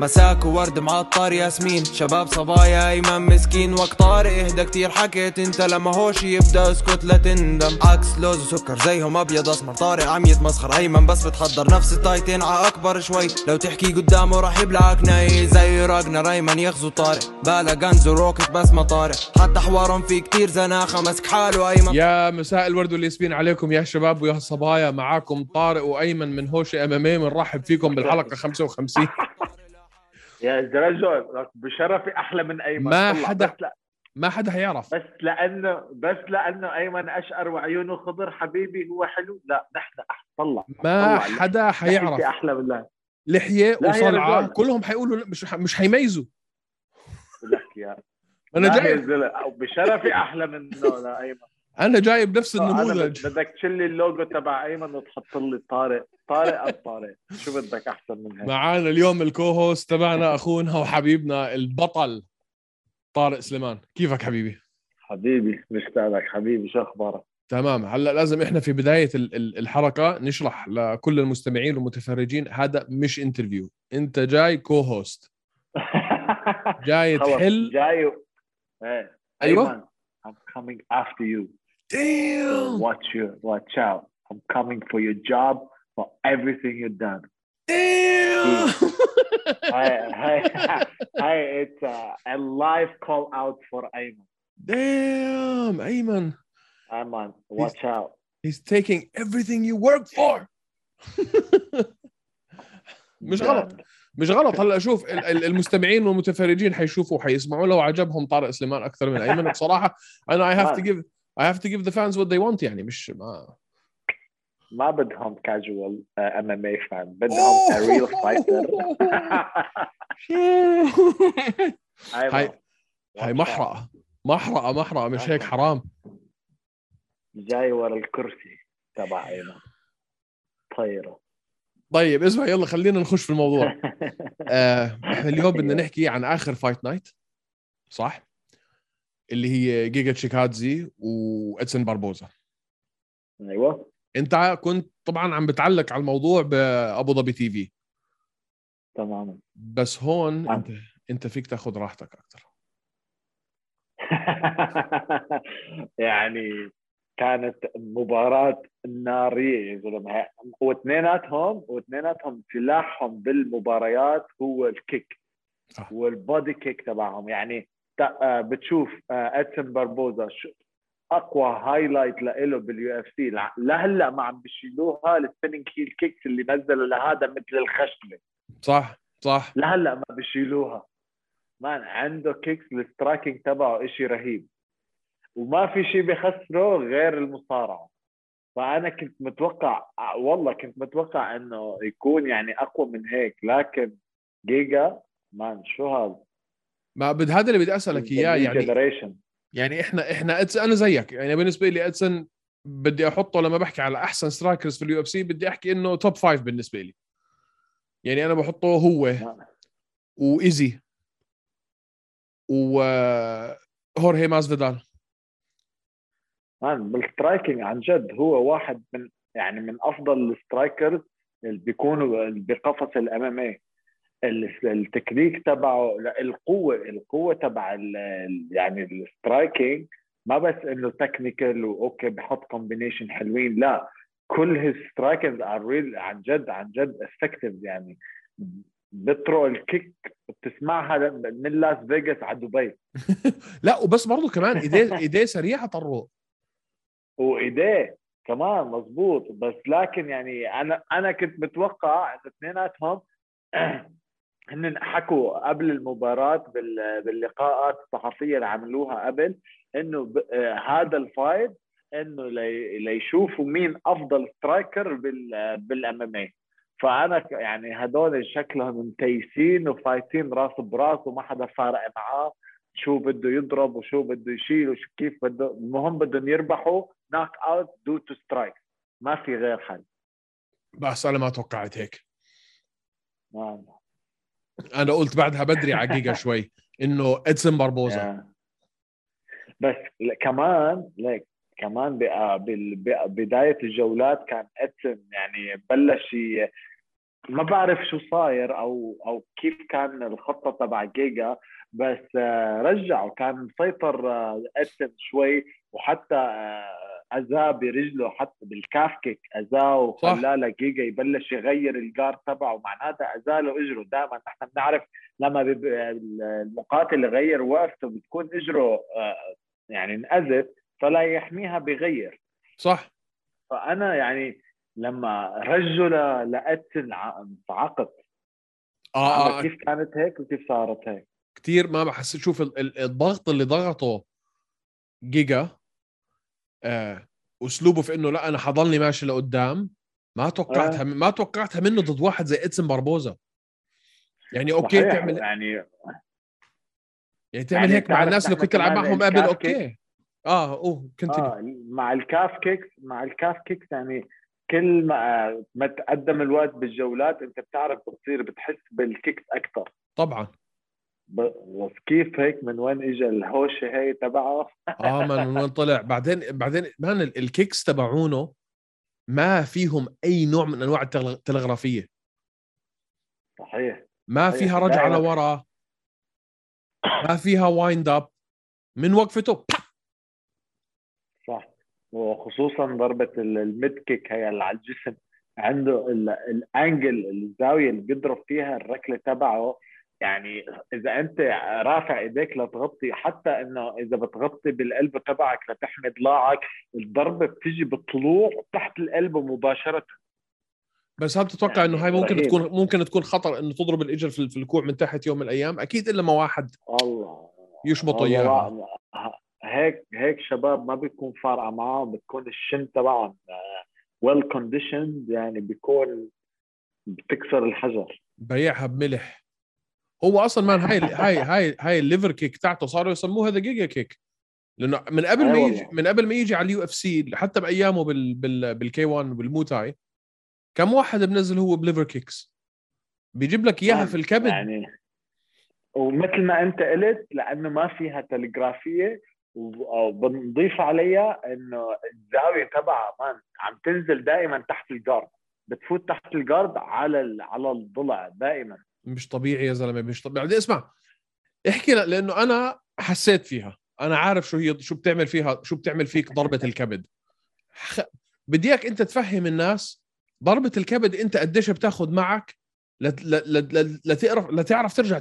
مساك وورد معطر ياسمين. شباب صبايا ايمن مسكين. وقت طارق إهدى كتير. حكيت أنت لما هوش يبدأ اسكت لا تندم. عكس لوز وسكر زيهم أبيض أسمر. طارق عم يتمسخر أيمن بس بتحضر نفس التايتين ع أكبر شوي. لو تحكي قدامه راح يبلعك ناي. زي راجنر أيمن يغزو طارق. بالا غنز وروكت بس ما طارق. حتى حوارهم في كتير زناخة. مسك حاله أيمن. يا مساء الورد والياسمين عليكم يا شباب ويا صبايا. معاكم طارق وأيمن من هوشي إم إم بنرحب فيكم بالحلقة 55 يا رجل بشرفي أحلى من أيمن. ما. حدا- ما حدا حيعرف. بس لأنه بس لأنه أيمن أشقر وعيونه خضر حبيبي هو حلو. لا نحن أحلى. طلع. ما طلع. حدا حيعرف. أحلى بالله لحية وصلعه. كلهم حيقولوا لا، مش مش حيميزوا. لك يا أنا جاي. بشرفي أحلى منه لا أيمن. أنا جاي بنفس أنا النموذج. بدك تشيل اللوجو تبع أيمن وتحط لي طارق طارق ام طارق. شو بدك أحسن من هيك؟ معانا اليوم ال co-host تبعنا أخونا وحبيبنا البطل طارق سليمان. كيفك حبيبي؟ حبيبي مشتاق لك حبيبي شو أخبارك؟ تمام. هلأ لازم إحنا في بداية ال- ال- الحلقة نشرح لكل المستمعين والمتفرجين هذا مش interview أنت جاي co-host. جاي خلص، تحل. جاي. أيمن، I'm coming after you. damn watch you watch out I'm coming for your job for everything you've done damn hi hi hi it's uh, a live call out for Ayman damn ايمن Ayman watch out he's taking everything you work for مش غلط مش غلط هلا شوف ال- ال- المستمعين والمتفرجين حيشوفوا وحيسمعوا لو عجبهم طارق سليمان اكثر من ايمن بصراحه انا I have to give I have to give the fans what they want يعني مش ما. ما بدهم casual uh, MMA fan بدهم a real fighter. Hey Ayman, هاي out. محرقة. محرقة محرقة مش هيك حرام. جاي ورا الكرسي تبع ايمن طيرة. طيب اسمع يلا خلينا نخش في الموضوع. آه إحنا اليوم بدنا نحكي عن آخر fight night صح؟ اللي هي جيجا تشيكادزي وادسن باربوزا. أيوه. أنت كنت طبعا عم بتعلق على الموضوع بأبو ظبي TV. تماما. بس هون نعم. أنت أنت فيك تاخذ راحتك أكثر يعني كانت مباراة نارية يا زلمة. واثنيناتهم واثنيناتهم سلاحهم بالمباريات هو ال kick صح. وال body kick تبعهم. يعني آه، بتشوف آه، إدسون باربوزا شو أقوى highlight له بال UFC لهلأ ما عم بيشيلوها ال spinning heel kicks اللي نزلوا لهذا مثل الخشبه صح صح. لهلأ ما بيشيلوها. man عنده kicks ال striking تبعه إشي رهيب. وما في شيء بخسره غير المصارعة. فأنا كنت متوقع والله كنت متوقع إنه يكون يعني أقوى من هيك. لكن جيجا man شو هذا؟ ما بد هذا اللي بدي أسألك إياه يعني generation يعني إحنا إحنا أدس أنا زيك يعني بالنسبة لي ادسن بدي أحطه لما بحكي على أحسن strikers في ال UFC بدي أحكي إنه top five بالنسبة لي. يعني أنا بحطه هو وايزي وهورهي مازفيدال man بال striking عن جد هو واحد من يعني من أفضل ال strikers اللي بيكونوا بقفص ال MMA ال technique تبعه القوة القوة تبع يعني ال striking ما بس إنه technical و okay بحط combination حلوين لا كل his strikes are real عن جد عن جد effective يعني بيطرق ال kick بتسمعها من لاس فيغاس على دبي. لا وبس برضه كمان إيديه إيديه سريعة طروق وإيديه كمان مزبوط بس لكن يعني أنا أنا كنت متوقع انه اثنيناتهم هن حكوا قبل المباراة بال- باللقاءات الصحفية اللي عملوها قبل إنه آه، هذا ال fight إنه لي- ليشوفوا مين أفضل striker بال بال MMA فأنا ك- يعني هدول شكلهم متيسين وفايتين راس براس وما حدا فارق معاه. شو بده يضرب وشو بده يشيل وشو كيف بده المهم بدهم يربحوا knockout due to strike ما في غير حل. بس أنا ما توقعت هيك. ما أنا قلت بعدها بدري على جيجا شوي إنه ادسن باربوزا آه. بس كمان ليك كمان بقى- بداية الجولات كان ادسن يعني بلش ما بعرف شو صاير أو أو كيف كان الخطة تبع جيجا بس آه، رجعوا كان مسيطر آه، ادسن شوي وحتى آه، اذاه برجله حتى بالكاف كيك اذاه وخلاه لجيجا يبلش يغير الجار تبعه معناتها اذاه له إجره دائما نحن بنعرف لما المقاتل يغير وقفته بتكون إجره يعني انأذت فلا يحميها بغير. صح. فأنا يعني لما رجوا لأتن عقد آه, آه كيف كانت هيك وكيف صارت هيك؟ كثير ما بحس. شوف الضغط اللي ضغطه جيجا آه أسلوبه في إنه لا أنا حضلني ماشي لقدام. ما توقعتها آه. ما توقعتها منه ضد واحد زي ادسن باربوزا. يعني okay صحيح. تعمل يعني يعني تعمل يعني هيك مع الناس اللي كنت تلعب معهم قبل okay. آه أوه كنت آه مع ال calf kicks مع ال calf kicks يعني كل ما ما تقدم الوقت بالجولات أنت بتعرف بتصير بتحس بال kicks أكثر طبعا. بس كيف هيك من وين اجى الهوشة هي تبعه؟ آه من وين طلع. بعدين بعدين man ال kicks تبعونه ما فيهم أي نوع من أنواع التلغرافية. صحيح. ما صحيح. فيها رجعة لورا. ما فيها wind up من وقفته. صح. وخصوصا ضربة الميد كيك هي اللي على الجسم. عنده الانجل الزاوية اللي بيضرب فيها الركلة تبعه يعني إذا أنت رافع إيديك لتغطي حتى إنه إذا بتغطي بالقلب تبعك لتحمي ضلاعك الضربة بتيجي بطلوع تحت القلب مباشرة. بس هل تتوقع يعني إنه هاي ممكن رهيب. تكون ممكن تكون خطر إنه تضرب الإجر في الكوع من تحت يوم من الأيام؟ أكيد إلا ما واحد الله. يشبط اياها هيك هيك شباب ما بيكون فارقة معهم بتكون ال shin تبعهم well آه، conditioned يعني بيكون بتكسر الحجر. بيعها بملح. هو أصلا man هاي هاي هاي هاي ال liver kick تاعته صاروا يسموها the جيجا kick لأنه من قبل ما يجي من قبل ما يجي على ال UFC حتى بأيامه بال بال بال K 1 بال Muay Thai كم واحد بنزل هو ب liver kicks؟ بيجيب لك إياها في الكبد. يعني ومثل ما أنت قلت لأنه ما فيها تلغرافية وبنضيف عليها إنه الزاوية تبعها مان عم تنزل دائما تحت الجارد بتفوت تحت الجارد على على الضلع دائما. مش طبيعي يا زلمة مش طبيعي. بدي اسمع احكي لأنه أنا حسيت فيها. أنا عارف شو هي شو بتعمل فيها شو بتعمل فيك ضربة الكبد. خ... بدي اياك أنت تفهم الناس ضربة الكبد أنت قديش بتاخذ معك لت... لت... لت... لتعرف لتعرف ترجع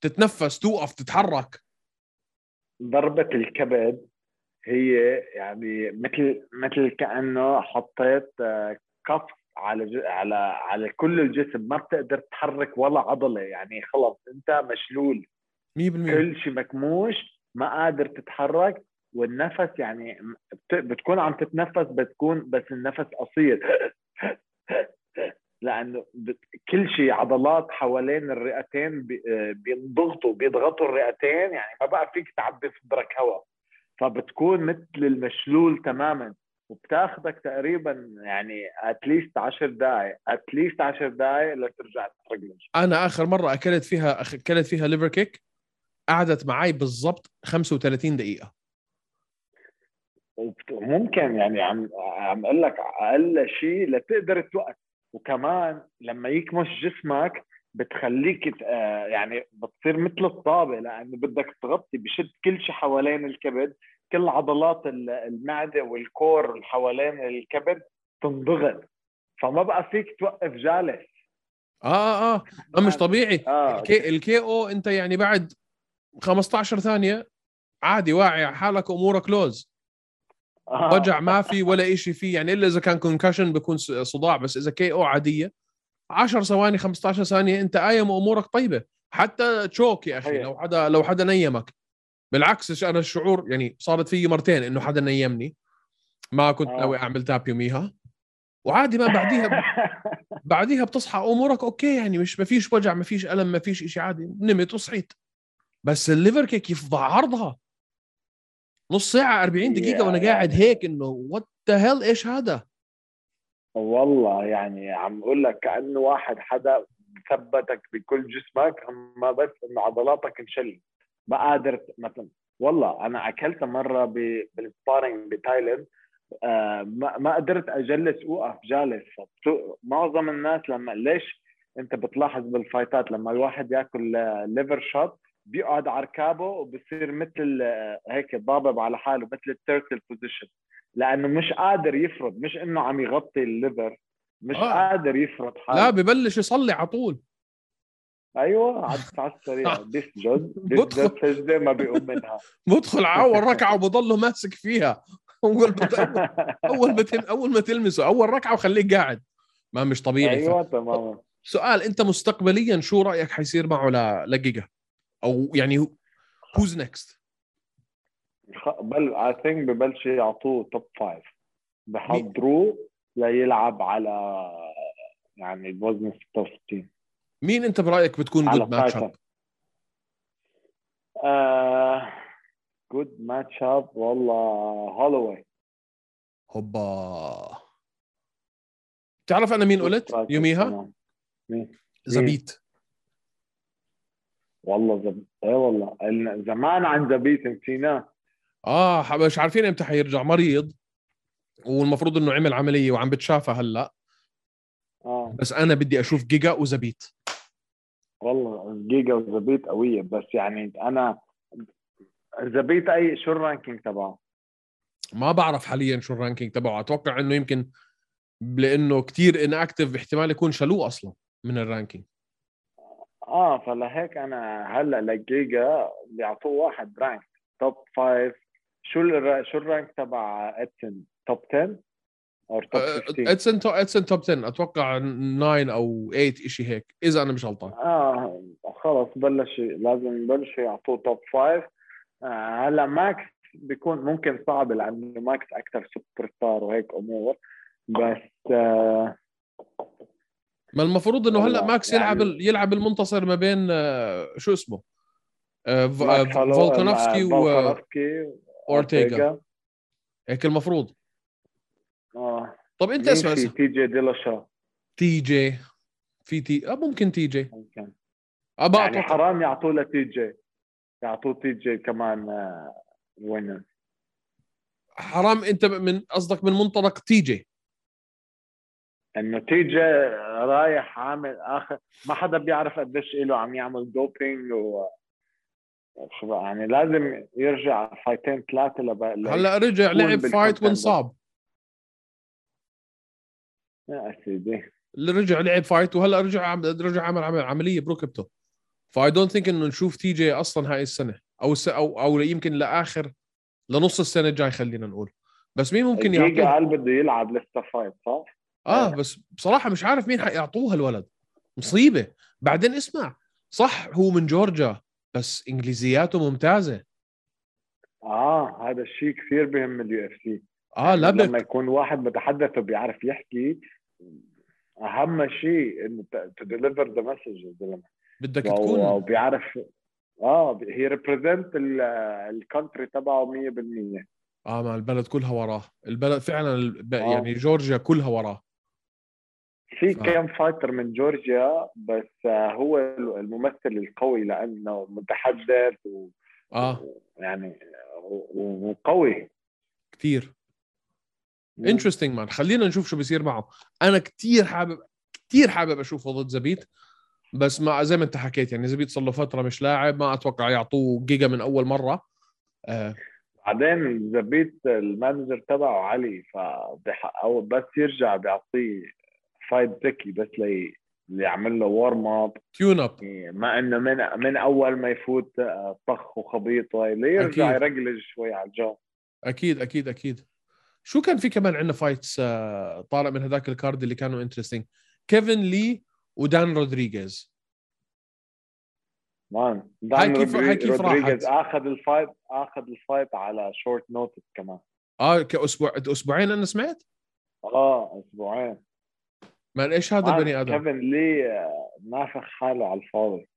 تتنفس توقف تتحرك. ضربة الكبد هي يعني مثل مثل كأنه حطيت آه، كف على على على كل الجسم ما بتقدر تحرك ولا عضلة يعني خلص انت مشلول. 100% كل شيء مكموش ما قادر تتحرك والنفس يعني بتكون عم تتنفس بتكون بس النفس قصير. لأنه كل شيء عضلات حوالين الرئتين بينضغطوا بيضغطوا الرئتين يعني ما بقى فيك تعبي صدرك هواء فبتكون مثل المشلول تماما. وبتاخذك تقريبا يعني اتليست 10 دقائق اتليست 10 دقائق لترجع تترجل أنا آخر مرة أكلت فيها أكلت فيها ليفر كيك قعدت معي بالضبط 35 دقيقة. ممكن يعني عم عم أقول لك أقل شيء لتقدر توقف. وكمان لما يكمش جسمك بتخليك آه، يعني بتصير مثل الطابة لأنه بدك تغطي بشد كل شيء حوالين الكبد. كل عضلات المعدة والكور اللي حوالين الكبد تنضغط. فما بقى فيك توقف جالس. آه آه. آه مش طبيعي. آه. الكي, الكي أو أنت يعني بعد 15 ثانية عادي واعي على حالك أمورك لوز آه. وجع ما في ولا شيء فيه يعني إلا إذا كان concussion بيكون صداع بس إذا KO عادية. 10 ثواني 15 ثانية أنت قايم وأمورك طيبة. حتى choke يا أخي لو حدا لو حدا نيمك. بالعكس أنا الشعور يعني صارت في مرتين إنه حدا نيمني ما كنت آه. ناوي أعمل tap يوميها وعادي ما بعديها ب... بعديها بتصحى أمورك okay يعني مش ما فيش وجع ما فيش ألم ما فيش شيء عادي نمت وصحيت. بس ال liver kick يفضح عرضها. نص ساعة 40 دقيقة وأنا قاعد هيك إنه what the hell إيش هذا؟ والله يعني عم أقول لك كأنه واحد حدا ثبتك بكل جسمك أما بس إنه عضلاتك انشلت. ما قادر مثلا. والله أنا أكلت مرة بال sparring بتايلاند. آه ما ما قدرت أجلس اوقف جالس. معظم الناس لما ليش أنت بتلاحظ بالفايتات؟ لما الواحد ياكل liver shot بيقعد على ركابه وبصير مثل آه، هيك ضابب على حاله مثل ال turtle position لأنه مش قادر يفرد مش إنه عم يغطي ال liver مش آه. قادر يفرد حاله. لا ببلش يصلي على طول. أيوه على على السريع بيسجد بيسجد سجده ما بيقوم منها بدخل على اول ركعه وبضله ماسك فيها. أول ما أول ما تل- أول ما تلمسه. أول ركعة وخليك قاعد. ما مش طبيعي. أيوه تماما. سؤال أنت مستقبليا شو رأيك حيصير معه ل- لجيجا أو يعني who's next خ- but I think ببلشوا يعطوه top five بحضروه ليلعب على يعني الوزن 66 مين انت برأيك بتكون good match up good match up والله هولواي هوبا. تعرف أنا مين قلت؟ يوميها؟ زبيت. والله زب... إيه والله زمان عن زبيت نسيناه. آه مش عارفين إمتى حيرجع مريض. والمفروض إنه عمل عملية وعم بتشافى هلأ. آه. بس أنا بدي أشوف جيجا وزبيت. والله جيجا وزبيت قوية بس يعني أنا زبيت أي شو ال ranking تبعه؟ ما بعرف حاليا شو ال ranking تبعه. أتوقع إنه يمكن لأنه كتير inactive احتمال يكون شالوه أصلا من ال ranking آه فلهيك أنا هلأ لجيجا بيعطوه واحد rank top five شو الر... شو ال rank تبع ادسون top 10 15 ادسون تو ادسون top 10 أتوقع 9 أو 8 شيء هيك. إذا أنا مش غلطان. آه خلص بلش لازم يبلشوا يعطوه top five آه هلا ماكس بيكون ممكن صعب لأنه ماكس أكثر سوبر ستار وهيك أمور. بس آه ما المفروض إنه هلا ماكس يعني- يلعب يلعب المنتصر ما بين آه، شو اسمه؟ آه، آه، فولكانوفسكي آه، فولكانوفسكي واورتيغا هيك المفروض. آه. طب أنت اسمع تي جي ديلاشا تي جي في تي آه ممكن تي جي ممكن. ابا يعني. حرام يعطوه لتي جي يعطوه تي جي كمان وينر حرام أنت من قصدك من منطلق تي جي إنه تي جي رايح عامل اخر ما حدا بيعرف قديش له عم يعمل دوبينج و يعني لازم يرجع فايتين ثلاثة لب... هلأ رجع لعب fight. وانصاب. يا سيدي اللي رجع لعب fight وهلأ رجع عم رجع عمل عمل عملية بركبته ف I don't think إنه نشوف تي جي أصلا هاي السنة أو الس... أو أو يمكن لآخر لنص السنة الجاي خلينا نقول. بس مين ممكن جيجا يعطوه؟ قال بده يلعب لسه fight صح؟ آه بس بصراحة مش عارف مين حيعطوه الولد مصيبة. بعدين اسمع صح هو من جورجيا بس إنجليزياته ممتازة. آه هذا الشيء كثير بهم ال UFC. آه لما لبك يكون واحد متحدث وبيعرف يحكي أهم شيء انه to deliver the message يا زلمه بدك تكون وبيعرف آه he represent ال country تبعه 100% آه ما البلد كلها وراه. البلد فعلا الب... آه. يعني جورجيا كلها وراه. في آه. كم fighter من جورجيا بس آه، هو الممثل القوي لأنه متحدث و- آه. يعني و- وقوي. كثير interesting man خلينا نشوف شو بيصير معه. أنا كثير حابب كثير حابب أشوفه ضد زبيت. بس ما زي ما أنت حكيت يعني زبيت صار له فترة مش لاعب ما أتوقع يعطوه جيجا من أول مرة. آه. بعدين زبيت ال manager تبعه علي فبح... أو بس يرجع بيعطيه fight ذكي بس لي يعمل له warm up tune up ما إنه من من أول ما يفوت آه، طخ وخبيطه ليرجع أكيد. يرجلج شوي على الجو أكيد أكيد أكيد. شو كان في كمان عندنا fights آه طالع من هذاك ال card اللي كانوا interesting كيفن لي ودان رودريغيز. man دان كيف- رودريغيز؟ آخذ ال fight آخذ ال fight على short notice كمان. آه كاسبوع أسبوعين أنا سمعت؟ آه أسبوعين. man إيش هذا البني آدم؟ كيفن لي آه، نافخ حاله على الفاضي.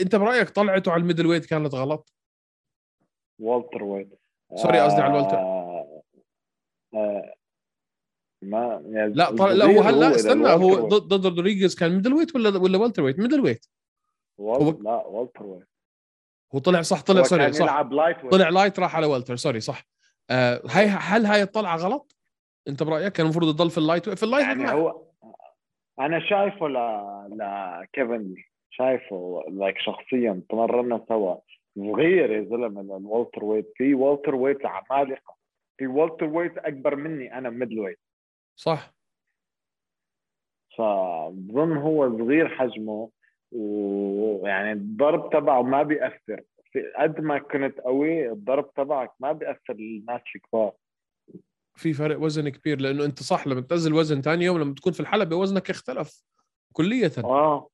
أنت برأيك طلعته على ال middleweight كانت غلط؟ welterweight. Sorry، قصدي على ال welter. ما يعني لا طلع لا هو هلا استنى هو. ضد رودريغيز كان middleweight ولا ولا welterweight؟ Middleweight. وال... هو- لا welterweight. هو طلع صح طلع sorry صح. يلعب lightweight طلع light راح على welter sorry صح. آه هاي هل هاي الطلعة غلط؟ انت برأيك كان المفروض يضل في ال lightweight في ال light يعني. هو أنا شايفه ل لكيفن شايفه like شخصيا تمرنا سوا. صغير يا زلمة ال welterweight في welterweight عمالقة. Welterweight أكبر مني أنا middleweight. صح. فبظن هو صغير حجمه ويعني الضرب تبعه ما بيأثر. في قد ما كنت قوي الضرب تبعك ما بيأثر للناس الكبار. في فرق وزن كبير لأنه أنت صح لما تنزل وزن ثاني يوم لما تكون في الحلبة وزنك اختلف كليا. آه.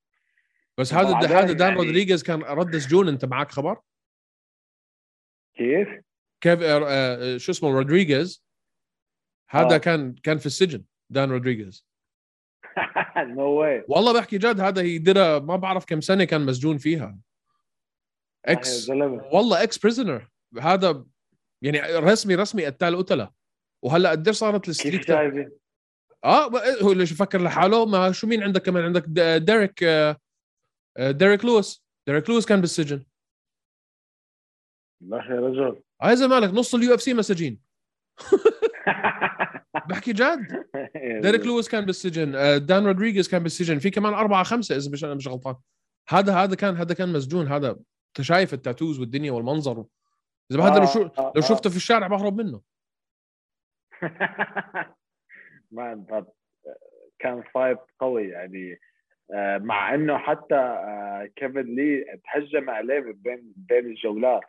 بس هذا هذا دان يعني- رودريغيز كان رد سجون أنت معك خبر؟ كيف؟ كيف آه آه شو اسمه رودريغيز؟ هذا آه. كان كان في السجن دان رودريغيز. no way والله بحكي جد هذا يدرى ما بعرف كم سنة كان مسجون فيها. ex زلمة. والله ex prisoner هذا يعني رسمي رسمي قتال قتلة. وهلأ قديش صارت ال streak؟ آه ما- هو ليش يفكر لحاله؟ ما شو مين عندك كمان؟ عندك ديريك آه، آه، ديريك لويس. ديريك لويس كان بالسجن. لا يا رجل. يا زلمه مالك نص ال UFC مساجين. بحكي جد. ديريك لويس كان بالسجن آه، دان رودريغيز كان بالسجن. في كمان أربعة خمسة إذا مش أنا مش غلطان. هذا هذا كان هذا كان مسجون. هذا أنت شايف ال tattoos والدنيا والمنظر. إذا هذا لو شو آه، لو آه. شفته في الشارع بهرب منه. man but كان fight قوي يعني. آه، مع إنه حتى آه، كيفن لي تهجم عليه بين بين الجولات.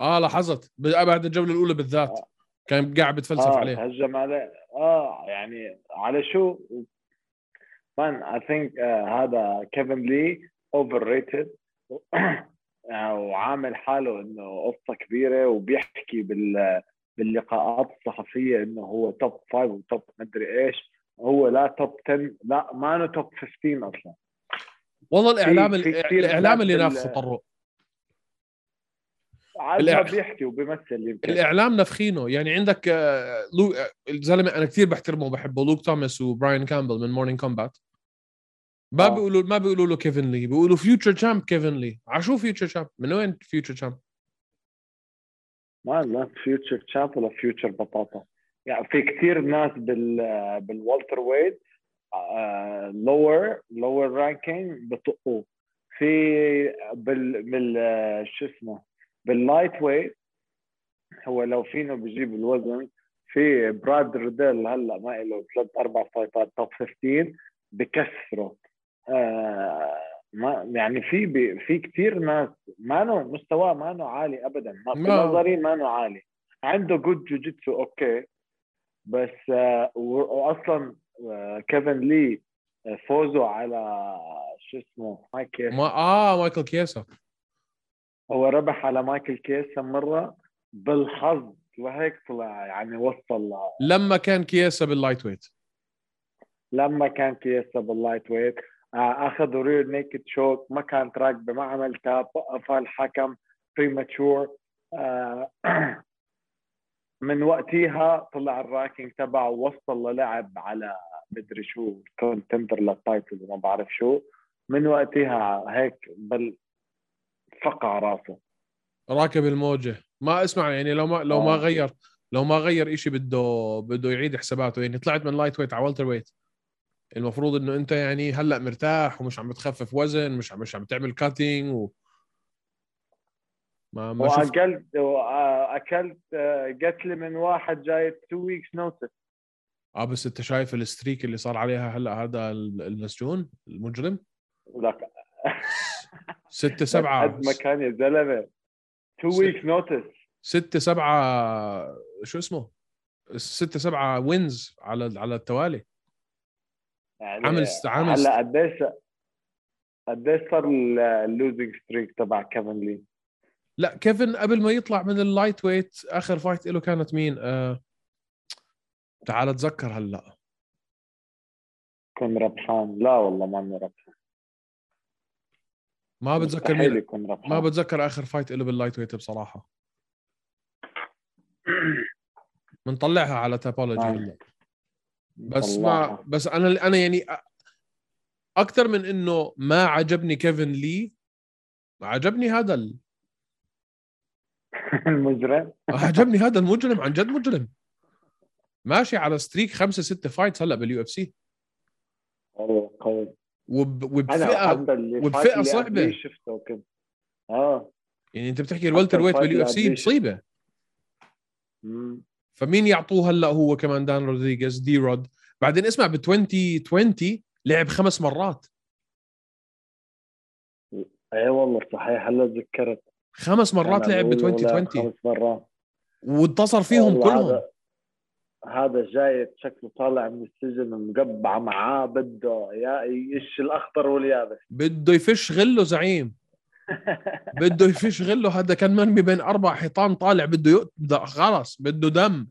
آه لاحظت. بعد الجولة الأولى بالذات. كان قاعد بتفلسف آه عليه تهجم عليه آه يعني على شو؟ man I think هذا كيفن لي overrated وعامل حاله إنه قصة كبيرة وبيحكي بال باللقاءات الصحفية إنه هو top five و top مدري إيش. هو لا top 10 لا ما top 15 أصلا. والله الإعلام في ال- كتير الإعلام ناس اللي نافخه طروق عاد ما الإع- بيحكي وبيمثل يمكن. الإعلام نافخينه يعني عندك آه، لو آه، الزلمة أنا كثير بحترمه وبحبه لوك توماس وبراين كامبل من Morning Kombat ما آه. بيقولوا ما بيقولوا له كيفن لي بيقولوا future champ كيفن لي. عشو future champ من وين future champ ما لا future champ ولا future بطاطا. يعني في كثير ناس بال بال welterweight lower lower ranking بطقوه. في بال بال شو اسمه؟ بال lightweight هو لو فينه بجيب الوزن في براد ريدل هلأ ما له ثلاث أربع fight ات top 15 بكسره آه ما يعني في في كثير ناس ما له مستواه ما له عالي ابدا. ما في نظري ما له عالي. عنده جود جوجيتسو okay. بس آه و- واصلا آه كيفن لي آه، فوزه على شو اسمه مايكل ما آه مايكل كياسا هو ربح على مايكل كيسا مرة بالحظ وهيك طلع يعني وصل لما كان كياسا بال lightweight. لما كان كيسا بال lightweight آه، أخذوا rear naked choke ما كانت راكبة ما عمل tap وقفها الحكم premature من وقتها طلع ال ranking تبعه وصل للعب على مدري شو contender لل title وما بعرف شو. من وقتها هيك بل فقع راسه. راكب الموجة. ما اسمع يعني لو ما لو ما آه. غير لو ما غير إشي بده بده يعيد حساباته. يعني طلعت من lightweight على welterweight المفروض إنه أنت يعني هلأ مرتاح ومش عم بتخفف وزن مش عم مش عم تعمل cutting و ما ما واكلت وأكلت آه، قتل من واحد جاي 2 weeks notice آه بس أنت شايف ال streak اللي صار عليها هلأ هذا المسجون المجرم؟ لك ستة سبعة. قد ما كان يا زلمة. 2 ست- weeks notice ستة سبعة شو اسمه؟ ستة سبعة wins على على التوالي. يعني عامل عامل هلأ قديش قديش صار ال losing streak تبع كيفن لي لا كيفن قبل ما يطلع من ال lightweight آخر fight له كانت مين؟ آه تعال اتذكر هلأ. يكون ربحان. لا والله ما ربحان. ما بتذكر مين ما بتذكر آخر fight له بال lightweight بصراحة. بنطلعها على Tapology آه. هلا بس ما. بس أنا أنا يعني أكثر من إنه ما عجبني كيفن لي عجبني هذا ال... المجرم. عجبني هذا المجرم عن جد مجرم. ماشي على streak خمسة ستة fights هلأ بال UFC والله قوي. وب... وبفئة صعبة. قبليه شفته كنت آه. يعني أنت بتحكي ال welterweight بال UFC مصيبة. فمين يعطوه هلأ هو كمان؟ دان رودريغيز دي رود. بعدين اسمع ب 2020 لعب خمس مرات. اي والله صحيح هلأ تذكرت. خمس مرات لعب ب بقول ولا 2020 خمس مرات. وانتصر فيهم كلهم. هذا جاي شكله طالع من السجن مقبعة معاه بده يا يش الأخضر واليابس. بده يفش غله زعيم. بده يفش غله. هذا كان مرمي بين أربع حيطان طالع بده يق... بده خلص بده دم.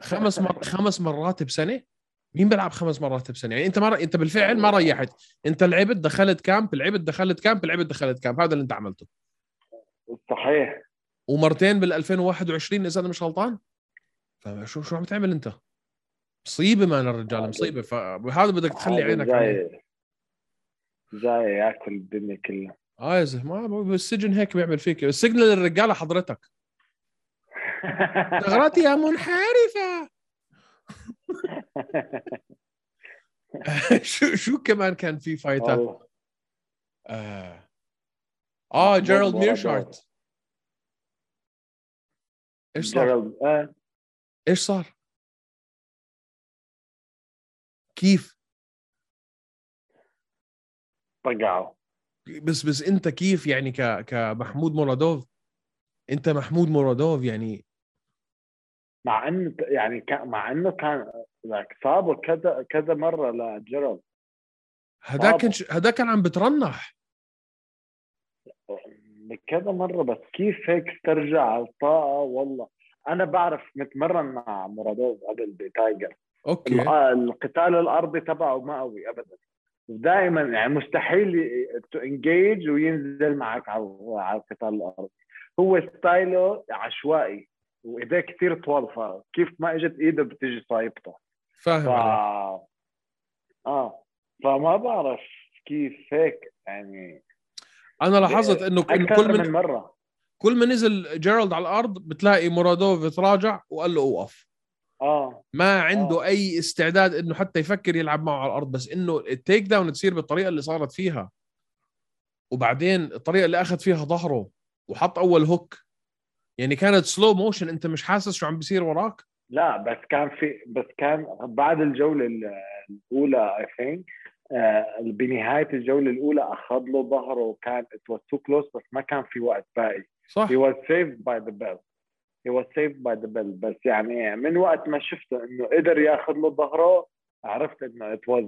خمس مر... خمس مرات بسنة. مين بيلعب خمس مرات بسنة؟ يعني أنت ما أنت بالفعل ما ريحت. أنت لعبت دخلت كامب لعبت دخلت كامب لعبت دخلت كامب. هذا اللي أنت عملته. صحيح. ومرتين بال 2021 إذا أنا مش غلطان؟ فشو شو عم تعمل انت؟ مصيبة مان الرجال مصيبة. فهذا بدك تخلي هذا عينك جاي جاي ياكل الدنيا كلها. آه يا زلمة ما بالسجن هيك بيعمل فيك. السجن للرجالة حضرتك. ثغرتي يا منحرفة. شو شو كمان كان في فايتات. آه, آه جيرالد ميرشارت. إيش صار؟ جيرالد آه. إيش صار؟ كيف؟ طقعوا بس بس انت كيف يعني ك كمحمود مرادوف انت محمود مرادوف يعني مع انه يعني كان مع إنه كان صابوا كذا كذا مرة لجيرالد هذاك كان. هذاك كان عم بترنح كذا مرة بس كيف هيك استرجع الطاقة والله أنا بعرف متمرن مع مرادوف قبل بتايجر okay. الق- القتال الأرضي تبعه ما قوي ابدا. دائما يعني مستحيل to engage وينزل معك على على القتال الأرضي. هو style ه عشوائي وايديه كثير طوال فكيف ما إجت إيده بتيجي صايبته. ف... فاهم عليك. آه فما بعرف كيف هيك يعني. أنا لاحظت إنه كل من من مرة. كل ما نزل جيرالد على الأرض بتلاقي مرادوف تراجع وقال له أوقف. آه. ما عنده آه. أي استعداد إنه حتى يفكر يلعب معه على الأرض بس إنه ال takedown تصير بالطريقة اللي صارت فيها. وبعدين الطريقة اللي أخذ فيها ظهره وحط أول hook يعني كانت slow motion أنت مش حاسس شو عم بيصير وراك؟ لا بس كان في بس كان بعد الجولة ال- الأولى I think بنهاية الجولة الأولى أخذ له ظهره وكان it was too close بس ما كان في وقت باقي. صح. He was saved by the bell. He was saved by the bell. بس يعني من وقت ما شفته إنه قدر ياخذ له ظهره عرفت إنه it was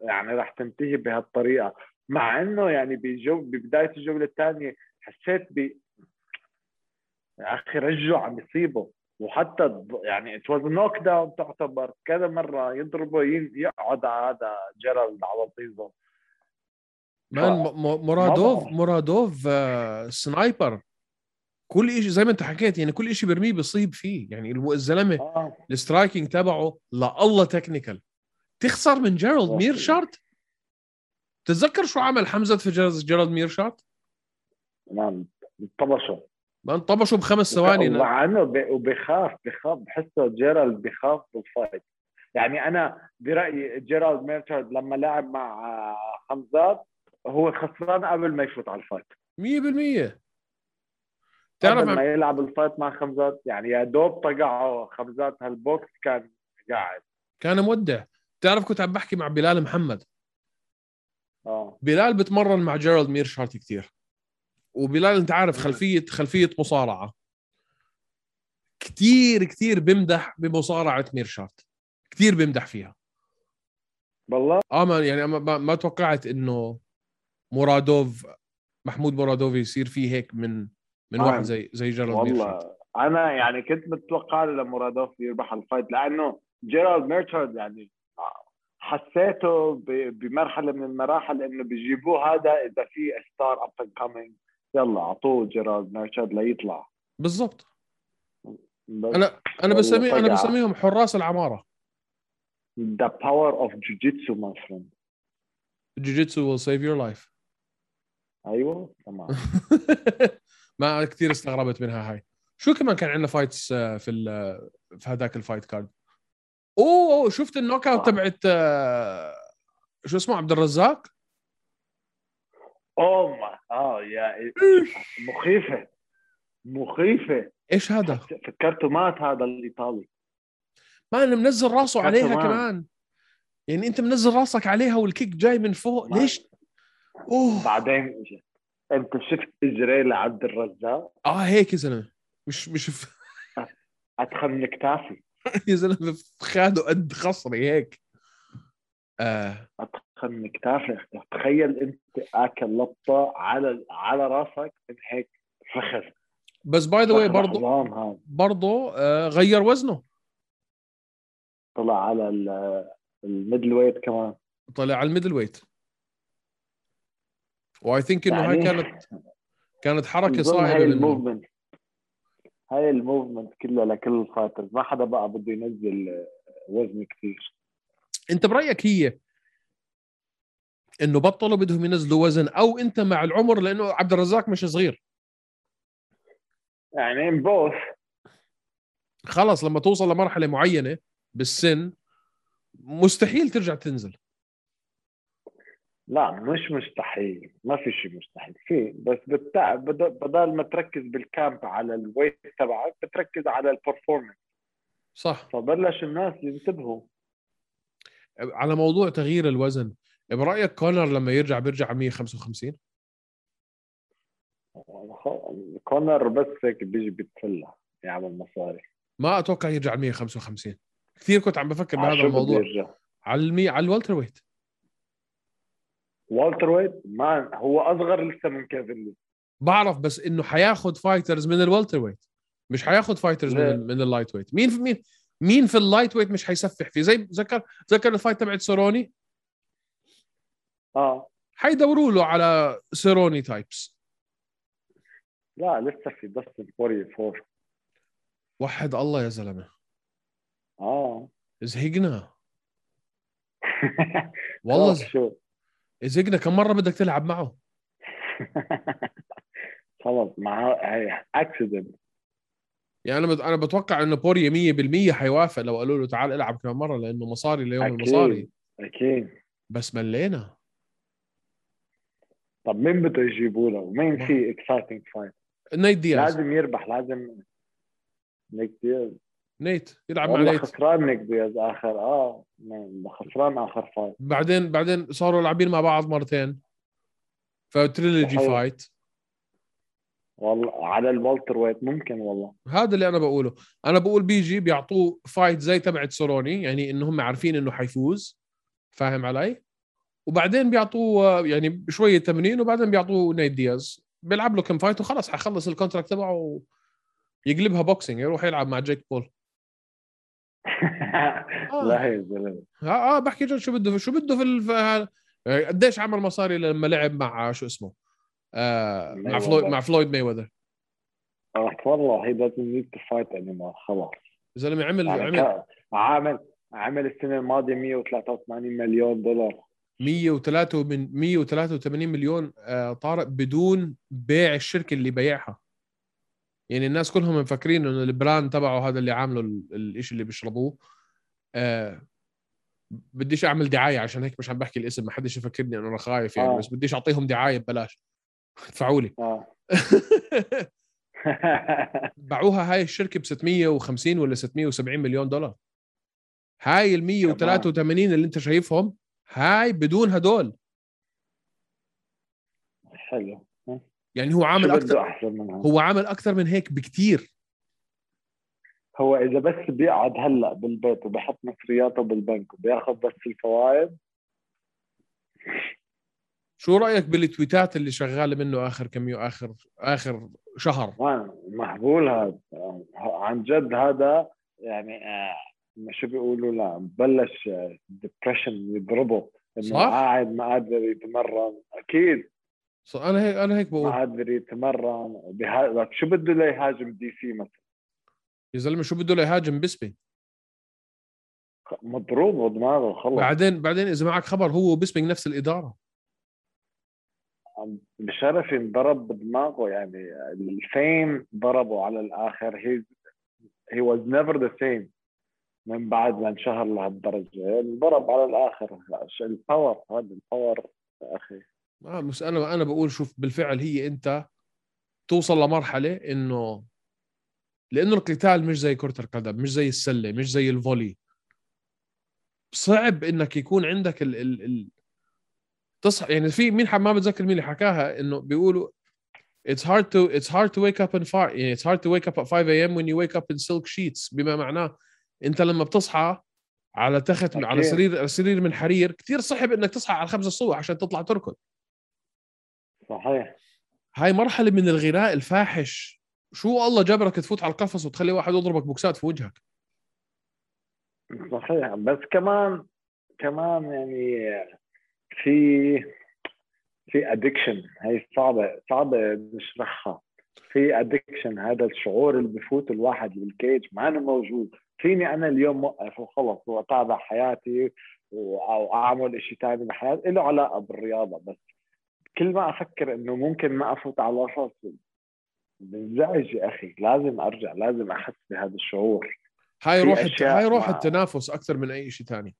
يعني راح تنتهي بهالطريقة. مع إنه يعني بجو ببداية الجولة الثانية حسيت ب يا أخي رجعه عم يصيبه. وحتى يعني it was knockdown تعتبر. كذا مرة يضربه يقعد على هذا جيرالد على طيزه man مرادوف. مرادوف آه، sniper. كل شيء زي ما أنت حكيت يعني كل شيء برميه بيصيب فيه. يعني الزلمة آه. ال striking تبعه لا الله technical تخسر من جيرالد والله. ميرشارت تتذكر شو عمل حمزة في جيرالد ميرشارت نعم طبشوا ما انطبشوا بخمس ثواني. مع انه ب- وبخاف بخاف بحسه جيرالد بخاف بال fight يعني أنا برأيي جيرالد ميرتشارد لما لعب مع آه، حمزات هو خسران قبل ما يفوت على ال fight 100% تعرف قبل عم- ما يلعب ال fight مع خمزات يعني يا دوب طقعه خمزات هالبوكس كان قاعد. كان مودع. تعرف كنت عم بحكي مع بلال محمد؟ آه. بلال بتمرن مع جيرالد ميرشارت كثير وبلال انت عارف خلفيه خلفية مصارعة. كثير كثير بمدح بمصارعة ميرشارت كثير بمدح فيها. والله؟ آه ما يعني ما, ما, ما توقعت إنه مرادوف محمود مرادوف يصير فيه هيك من من آه. واحد زي زي جيرالد والله أنا يعني كنت متوقع لمرادوف يربح ال fight لأنه جيرالد ميرتشارد يعني حسيته بمرحلة من المراحل إنه بيجيبوه هذا إذا في star up and coming يلا أعطوه جيرالد ميرتشارد ليطلع. بالضبط. أنا أنا والله بسمي أنا. بسميهم حراس العمارة. The power of jiu-jitsu my friend. jiu-jitsu will save your life. أيوه تمام. ما كثير استغربت منها هاي. شو كمان كان عندنا fights آه، في ال- في هذاك ال fight card أوه شفت ال knockout آه. تبعت آه، شو اسمه عبد الرزاق؟ أوه ما آه يا مخيفة مخيفة. إيش هذا؟ فكرته مات هذا الإيطالي. ما أنا منزل راسه عليها كمان. كمان. يعني أنت منزل راسك عليها والكيك جاي من فوق ما- ليش؟ أوه. بعدين أنت شفت اجري لعبد الرزاق؟ آه هيك يا زلمة. مش مش ف- ادخل من كتافي يا زلمة خاده قد خصري هيك. آه. ادخل من كتافي تخيل أنت آكل لطة على على راسك من هيك فخذ. بس by the way برضه برضه آه غير وزنه. طلع على ال- ال middleweight كمان. طلع على ال middleweight. و I think إنه هاي يعني كانت كانت حركة بظن صعبه هاي ال movement هاي ال movement كلها لكل ال fighters ما حدا بقى بده ينزل آه، وزن كثير. أنت برأيك هي إنه بطلوا بدهم ينزلوا وزن أو أنت مع العمر؟ لأنه عبد الرزاق مش صغير. يعني بوث خلص لما توصل لمرحلة معينة بالسن مستحيل ترجع تنزل. لا مش مستحيل ما في شيء مستحيل. في بس بدل ما تركز بال camp على ال weight تبعك بتركز على ال performance صح. فبلش الناس ينتبهوا. على موضوع تغيير الوزن برأيك كونر لما يرجع بيرجع على 155 كونر بس هيك بيجي بيتفلح يعمل مصاري. ما أتوقع يرجع على 155 كثير كنت عم بفكر بهذا الموضوع. يرجع؟ على المي على ال welterweight. welterweight ما هو أصغر لسه من كيفن لي بعرف بس إنه حياخد fighters من ال welterweight مش حياخد fighters من؟ ال- من ال lightweight مين في مين مين في ال lightweight مش حيسفح فيه؟ زي ذكر ذكر ال fight تبعت سوروني آه. حيدوروا له على سيروني types لا لسه في دستن بوري four وحد الله يا زلمة. آه. زهقنا والله شو؟ زهقنا كم مرة بدك تلعب معه؟ خلص مع هي accident يعني أنا أنا بتوقع إنه بوريا 100% حيوافق لو قالوا له تعال العب كمان مرة لأنه مصاري ليوم المصاري. أكيد. بس ملينا. طب مين بده يجيبوا له؟ مين في exciting fight؟ نيت دياز. لازم يربح لازم. نيك دياز. نيت يلعب مع نيت. خسران نيك دياز اخر آه خسران آخر fight بعدين بعدين صاروا لاعبين مع بعض مرتين. ف trilogy. fight والله على ال welterweight ممكن والله. هذا اللي أنا بقوله. أنا بقول بيجي بيعطوه fight زي تبعت سوروني يعني انه هم عارفين إنه حيفوز. فاهم علي؟ وبعدين بيعطوه يعني شوية تمرين وبعدين بيعطوه نيت دياز. بيلعب له كم fight وخلص حيخلص ال contract تبعه ويقلبها boxing يروح يلعب مع جيك بول. لا يا زلمة. آه آه بحكي جد شو بده شو بده في. آه، قديش عمل مصاري لما لعب مع شو اسمه؟ آه مع. فلويد مع فلويد ماي وذر آه، والله he doesn't need to fight anymore خلاص. زلمة عمل يعني عمل عامل عمل السنة الماضية 183 مليون دولار. 103 من 183 مليون آه طارق بدون بيع الشركة اللي بيعها. يعني الناس كلهم مفكرين إنه ال brand تبعه هذا اللي عامله ال- الإشي اللي بيشربوه آه بديش أعمل دعاية عشان هيك مش عم بحكي الاسم ما حدش يفكرني إنه أنا خايف يعني آه. بس بديش أعطيهم دعاية ببلاش. ادفعوا لي. آه. باعوها هاي الشركة ب 650 ولا 670 مليون دولار. هاي ال 183 اللي أنت شايفهم هاي بدون هدول. حلو. يعني هو عامل أكثر هو. عامل أكثر من هيك بكتير. هو إذا بس بيقعد هلأ بالبيت وبحط مصرياته بالبنك وبياخذ بس الفوائد. شو رأيك بالتويتات اللي شغالة منه آخر كم يوم اخر آخر شهر؟ مهبول هذا. عن جد هذا يعني آه، ما شو بيقولوا لا بلش depression يضربه. إنه؟ قاعد ما قادر يتمرن. أكيد. أنا هيك أنا هيك ما بقول قادر يتمرن بها... شو بده ليهاجم دي سي مثلا؟ يا زلمة شو بده يهاجم بسبي مضروب ودماغه خلص. بعدين بعدين إذا معك خبر هو وبسبي نفس الإدارة. بشرف انضرب بدماغه يعني ال fame ضربه على الآخر. he he was never the same من بعد ما انشهر لهالدرجة. انضرب على الآخر. ال power هذا ال power يا أخي. آه بس أنا أنا بقول شوف بالفعل هي أنت توصل لمرحلة إنه لأنه القتال مش زي كرة القدم مش زي السلة مش زي الفولي صعب إنك يكون عندك ال ال ال تصحى يعني في مين ما بتذكر مين اللي حكاها إنه بيقولوا it's hard to it's hard to wake up in five يعني it's hard to wake up at 5 a.m. when you wake up in silk sheets بما معناه أنت لما بتصحى على تخت أكيد. على سرير سرير من حرير كثير صعب إنك تصحى على خمسة الصبح عشان تطلع تركض صحيح. هاي مرحلة من الثراء الفاحش. شو الله جبرك تفوت على القفص وتخلي واحد يضربك بوكسات في وجهك؟ صحيح. بس كمان كمان يعني في في addiction هي صعبة صعبة نشرحها. في addiction هذا الشعور اللي بفوت الواحد بال cage ما أنا موجود. فيني أنا اليوم موقف وخلص وأتابع حياتي أو أعمل شيء ثاني بحياتي. له علاقة بالرياضة بس. كل ما أفكر إنه ممكن ما أفوت على الوسط بنزعج يا أخي لازم أرجع لازم أحس بهذا الشعور. هاي روح الت... هاي روح ما- التنافس أكثر من أي شيء ثاني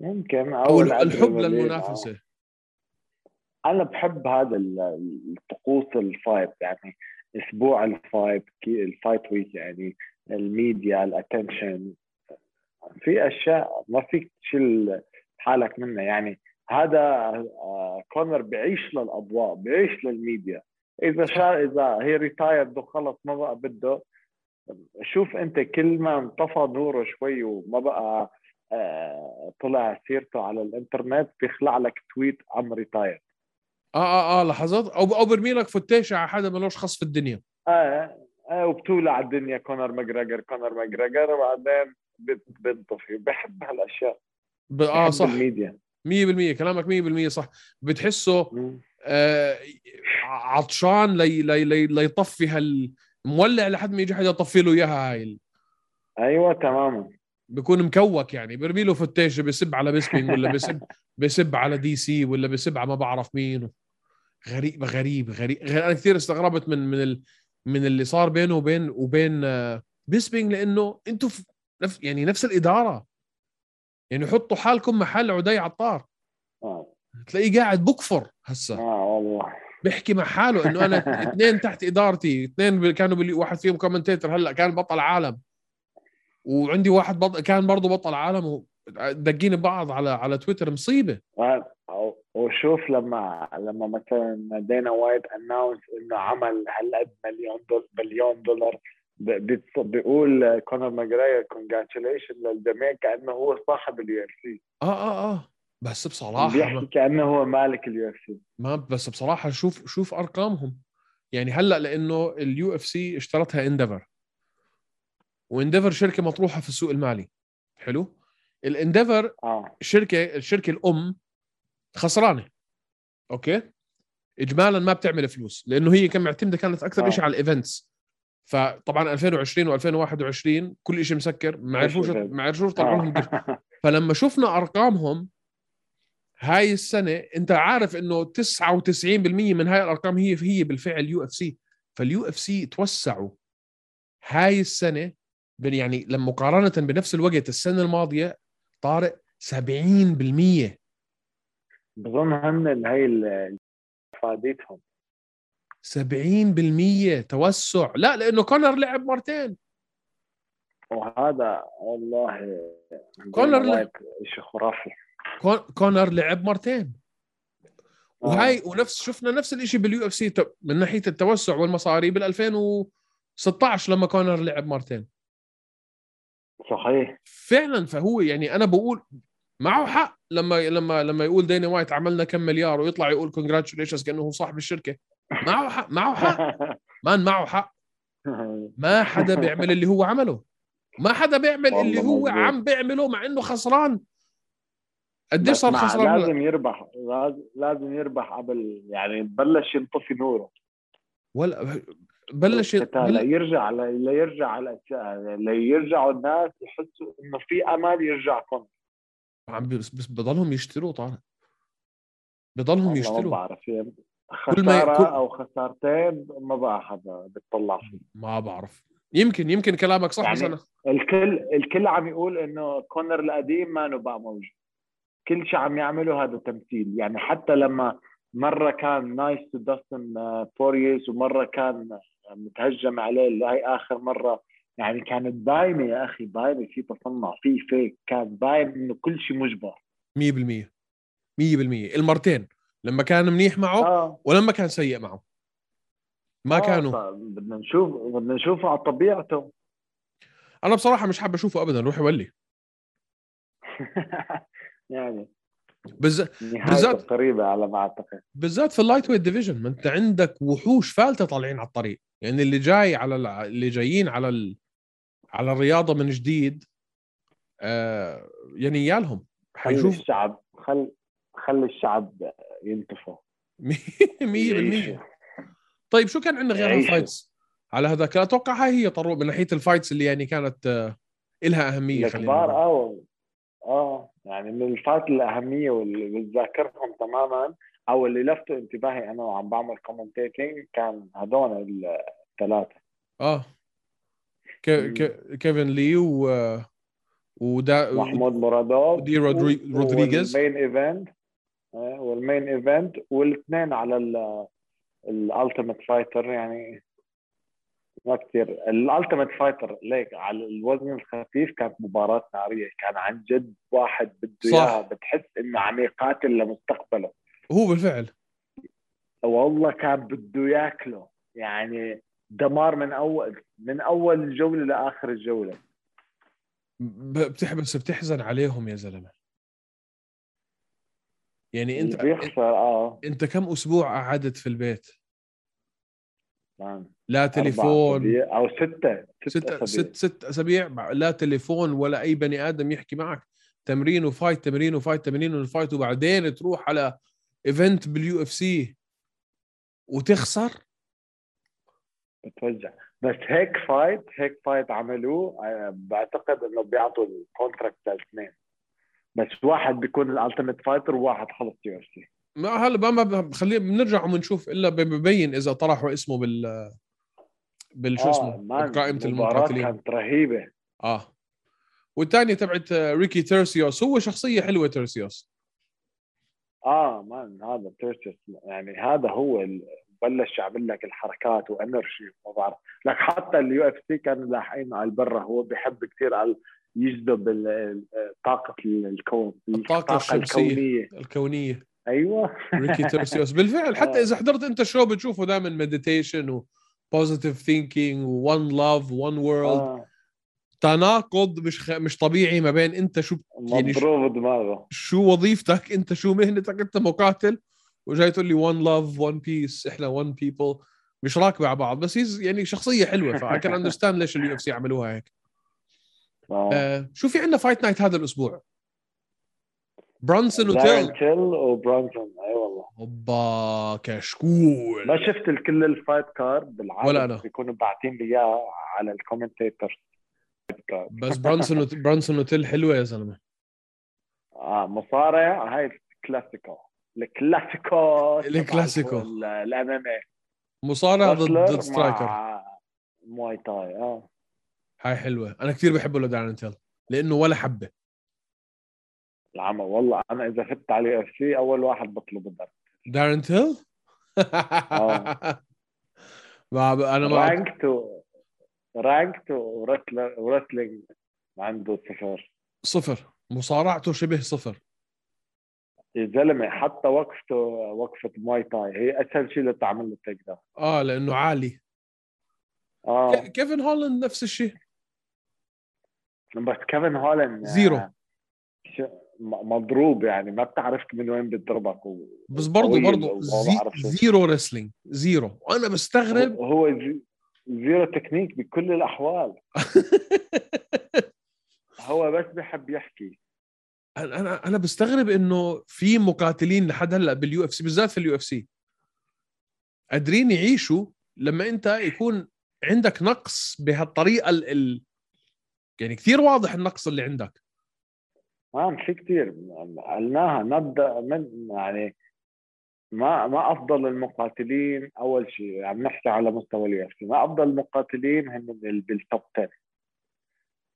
يمكن أو الأدرينالين الحب أو- للمنافسة. أنا بحب هذا ال- الطقوس ال fight يعني أسبوع ال fight ال fight week يعني ال media ال attention في أشياء ما فيك تشيل حالك منها يعني هذا آه، كونر بيعيش للاضواء بيعيش للميديا. إذا شا إذا he retired وخلص ما بقى بده شوف أنت كل ما انطفى نوره شوي وما بقى آه، طلع سيرته على الإنترنت بيخلع لك tweet I'm retired آه آه آه لحظات. أو أو برمي لك فتيشه على حدا ملوش خص في الدنيا. آه آه وبتولع الدنيا كونر ماجريجر كونر ماجريجر وبعدين بتطفي بحب هالأشياء. آه صح. 100% الميديا كلامك 100% صح. بتحسه. آه عطشان لي لي لي ليطفي هال مولع لحد ما يجي حدا يطفي له إياها هاي أيوه تماما بيكون مكوك يعني. برمي له فتيشه بسب على بيسبينج ولا بسب بسب على دي سي ولا بسب على ما بعرف مين. غريب غريب غريب. أنا كثير استغربت من من ال... من اللي صار بينه وبين وبين آه، بيسبينج لأنه أنتم يعني نفس الإدارة. يعني حطوا حالكم محل عدي عطار آه. تلاقيه قاعد بكفر هسه. آه والله. بيحكي مع حاله إنه أنا اثنين تحت إدارتي اثنين كانوا بلي واحد فيهم كومنتيتر هلأ كان بطل عالم. وعندي واحد بط... كان برضه بطل عالم ودقين ببعض على على تويتر مصيبة. و- وشوف لما لما مثلا دينا وايت announce إنه عمل هالقد مليون دولار بليون دولار بيقول كونر ماجراير congratulations للجميع كأنه هو صاحب ال UFC آه آه آه. بس بصراحة بيحكي كأنه هو مالك ال UFC ما بس بصراحة شوف شوف أرقامهم. يعني هلأ لأنه ال UFC اشترتها انديفر وانديفر شركة مطروحة في السوق المالي. حلو؟ ال Endeavor آه. الشركة الشركة الأم خسرانة. أوكي؟ اجمالا ما بتعمل فلوس. لأنه هي كان معتمده كانت أكثر آه. شيء على ال events فطبعا 2020 و2021 كل شيء مسكر. ما عرفوش. ما عرفوش يطلعوا لهم. فلما شفنا أرقامهم هاي السنة أنت عارف إنه 99% من هاي الأرقام هي هي بالفعل UFC. فال UFC توسعوا. هاي السنة يعني لما مقارنة بنفس الوقت السنة الماضية طارق 70% بظن هي اللي فادتهم 70% توسع. لا لأنه كونر لعب مرتين. وهذا والله كونر دينا ل- وايت شيء خرافي. كون- كونر لعب مرتين. آه. وهاي ونفس شفنا نفس الشيء بال UFC من ناحية التوسع والمصاري بال 2016 لما كونر لعب مرتين. صحيح. فعلا فهو يعني أنا بقول معه حق. لما لما لما يقول دينا وايت عملنا كم مليار ويطلع يقول congratulations كأنه هو صاحب الشركة. معه حق معه حق. man معه حق؟ ما حدا بيعمل اللي هو عمله. ما حدا بيعمل اللي هو. عم بيعمله مع إنه خسران. قديش صار خسران؟ لازم يربح لازم- يربح قبل يعني بلش ينطفي نوره. ولا بلش القتال بل... ليرجع ليرجع ليرجعوا الناس يحسوا إنه في امل يرجع كون عم بس, بس بضلهم يشتروا طارق. بضلهم والله ما يشتروا. بعرف يعني خسارة كل- أو خسارتين ما بقى حدا بيطلع فيه ما بعرف. يمكن يمكن كلامك صح بس يعني أنا الكل الكل عم يقول إنه كونر القديم ما بقى موجود. كل شيء عم يعمله هذا تمثيل. يعني حتى لما مرة كان nice to داستن بورييه ومرة كان متهجم عليه اللي هي آخر مرة. يعني كانت باينة يا أخي باينة في تصنع في فيك كان باين إنه كل شيء مجبر. 100% 100% المرتين. لما كان منيح معه آه. ولما كان سيء معه. ما آه، كانوا. بدنا نشوف بدنا نشوفه على طبيعته. أنا بصراحة مش حابب أشوفه ابدا روح يولي يعني. بز... بالذات- قريبة على ما أعتقد. بالذات في ال lightweight division ما أنت عندك وحوش فالتة طالعين على الطريق. يعني اللي جاي على اللي جايين على ال... على الرياضة من جديد آه يعني يالهم خلي حيشوف الشعب خل خلي الشعب ينتفوا. 100% يعيشوا. طيب شو كان عندنا غير. ال fights على هذاك. أتوقع هاي هي طروق من ناحية ال fights اللي يعني كانت آه إلها أهمية خلينا الكبار. آه آه يعني من ال fights الأهمية واللي بتذاكرهم تماما أو اللي لفتوا انتباهي أنا وعم بعمل commentating كان هدول الثلاثة. آه. ك... ك... كيفن لي و ودا محمود مرادوف ودي رودري- رودريغيز. وال main event. وال main event والاثنين على ال Ultimate Fighter يعني ما كثير ال Ultimate Fighter ليك على الوزن الخفيف كانت مباراة نارية. كان عن جد واحد بده. إياها. بتحس إنه عم يقاتل لمستقبله هو بالفعل. والله كان بده ياكله. يعني دمار من أول من أول الجوله لآخر الجولة. بتحس بتحزن عليهم يا زلمة. يعني أنت بيخسر آه. أنت كم أسبوع قعدت في البيت؟ Man. لا تليفون. أو ستة ست أسابيع. ست ست أسابيع. لا تليفون ولا أي بني آدم يحكي معك. تمرين و fight تمرين و fight تمرين و fight وبعدين تروح على event بال UFC وتخسر؟ بتوجع بس هيك fight هيك fight عملوه آه، بعتقد إنه بيعطوا ال contract للاثنين. بس واحد بيكون ال Ultimate Fighter وواحد خلص UFC. ما هلا ما ما خليه بنرجع وبنشوف إلا ببين إذا طرحوا اسمه بال بالشو اسمه؟ بقائمه المقاتلين. كانت رهيبة. آه. والثانيه تبعت آه، ريكي تيرسيوس. هو شخصية حلوة تيرسيوس. آه مان هذا تيرسيس يعني هذا هو بلش يعمل لك الحركات وانرجي ما بعرف. لك حتى اليو اف سي كانوا لاحقين على البرة هو بيحب كثير على يجذب طاقة الكون الطاقة الشمسية. الكونية. الكونية. أيوه. ريكي تورسيوس بالفعل حتى آه. إذا حضرت أنت ال show بتشوفه دائما meditation و positive thinking و one love one world. تناقض مش خ... مش طبيعي ما بين أنت شو يعني شو- مضروب دماغه. شو وظيفتك أنت شو مهنتك أنت مقاتل. وجاي تقول لي one love one peace إحنا one people مش راكبة على بعض بس هي يعني شخصية حلوة ف I can understand ليش ال UFC عملوها هيك. آه. آه شو في عندنا Fight Night هذا الأسبوع؟ برونسون وتيل. تيل وبرونسون أي والله. اوبا كشكول. ما شفت الكل ال fight card بالعاده ولا أنا. بيكونوا باعتين لي إياه على ال commentator بس برونسون وت... برونسون وتيل حلوة يا زلمة. آه مصارع هاي الكلاسيكو الكلاسيكو الكلاسيكو. الأم مصارع ضد ضد striker مع Muay Thai آه. هاي حلوة. أنا كثير بحبه لدارين تيل لأنه ولا حبة. العمى والله أنا إذا فت على UFC أول واحد بطلب الضرب دارين تيل آه. ما أنا ما ranked و... ranked wrestl- wrestling عنده صفر. صفر. مصارعته شبه صفر. يا زلمة حتى وقفته وقفة Muay Thai هي أسهل شيء لتعمل له takedown. آه لأنه عالي. آه. كيفن هولاند نفس الشيء بس كيفن هولاند zero. آه، م- مضروب يعني ما بتعرف من وين بيضربك و... بس برضه برضه زي. zero wrestling zero. وأنا بستغرب. هو هو زي- zero technique بكل الأحوال. هو بس بحب يحكي. أنا أنا أنا بستغرب إنه في مقاتلين لحد هلأ بال UFC بالذات في ال UFC قادرين يعيشوا لما أنت يكون عندك نقص بهالطريقة ال... يعني كثير واضح النقص اللي عندك. man في كثير. قلناها نبدأ من يعني ما ما أفضل المقاتلين أول شيء عم نحكي على مستوى اليو ما أفضل المقاتلين بال- بال top 10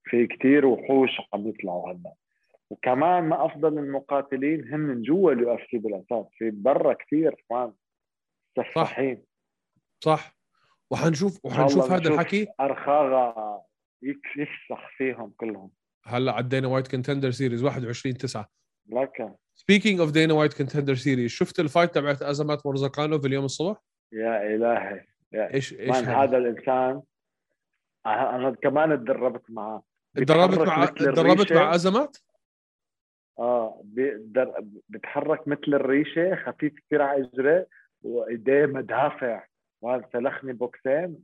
في كتير وحوش عم يطلعوا هلا. وكمان ما أفضل المقاتلين هن من جوا ال UFC بالأساس. في برا كثير كمان سفاحين. صح. وحنشوف وحنشوف هذا الحكي. أرخاغا. يفسخ فيهم كلهم هلا على ال Dana White Contender Series 21 9 لكن speaking of Dana White Contender Series شفت ال fight تبعت ازمات مرزقانوف اليوم الصبح؟ يا إلهي يا إيش إيش هذا؟ الإنسان أنا كمان تدربت معاه تدربت مع تدربت. مع ازمات؟ آه بيقدر بتحرك مثل الريشة خفيف كثير على اجريه وإيديه مدافع وهذا سلخني boxing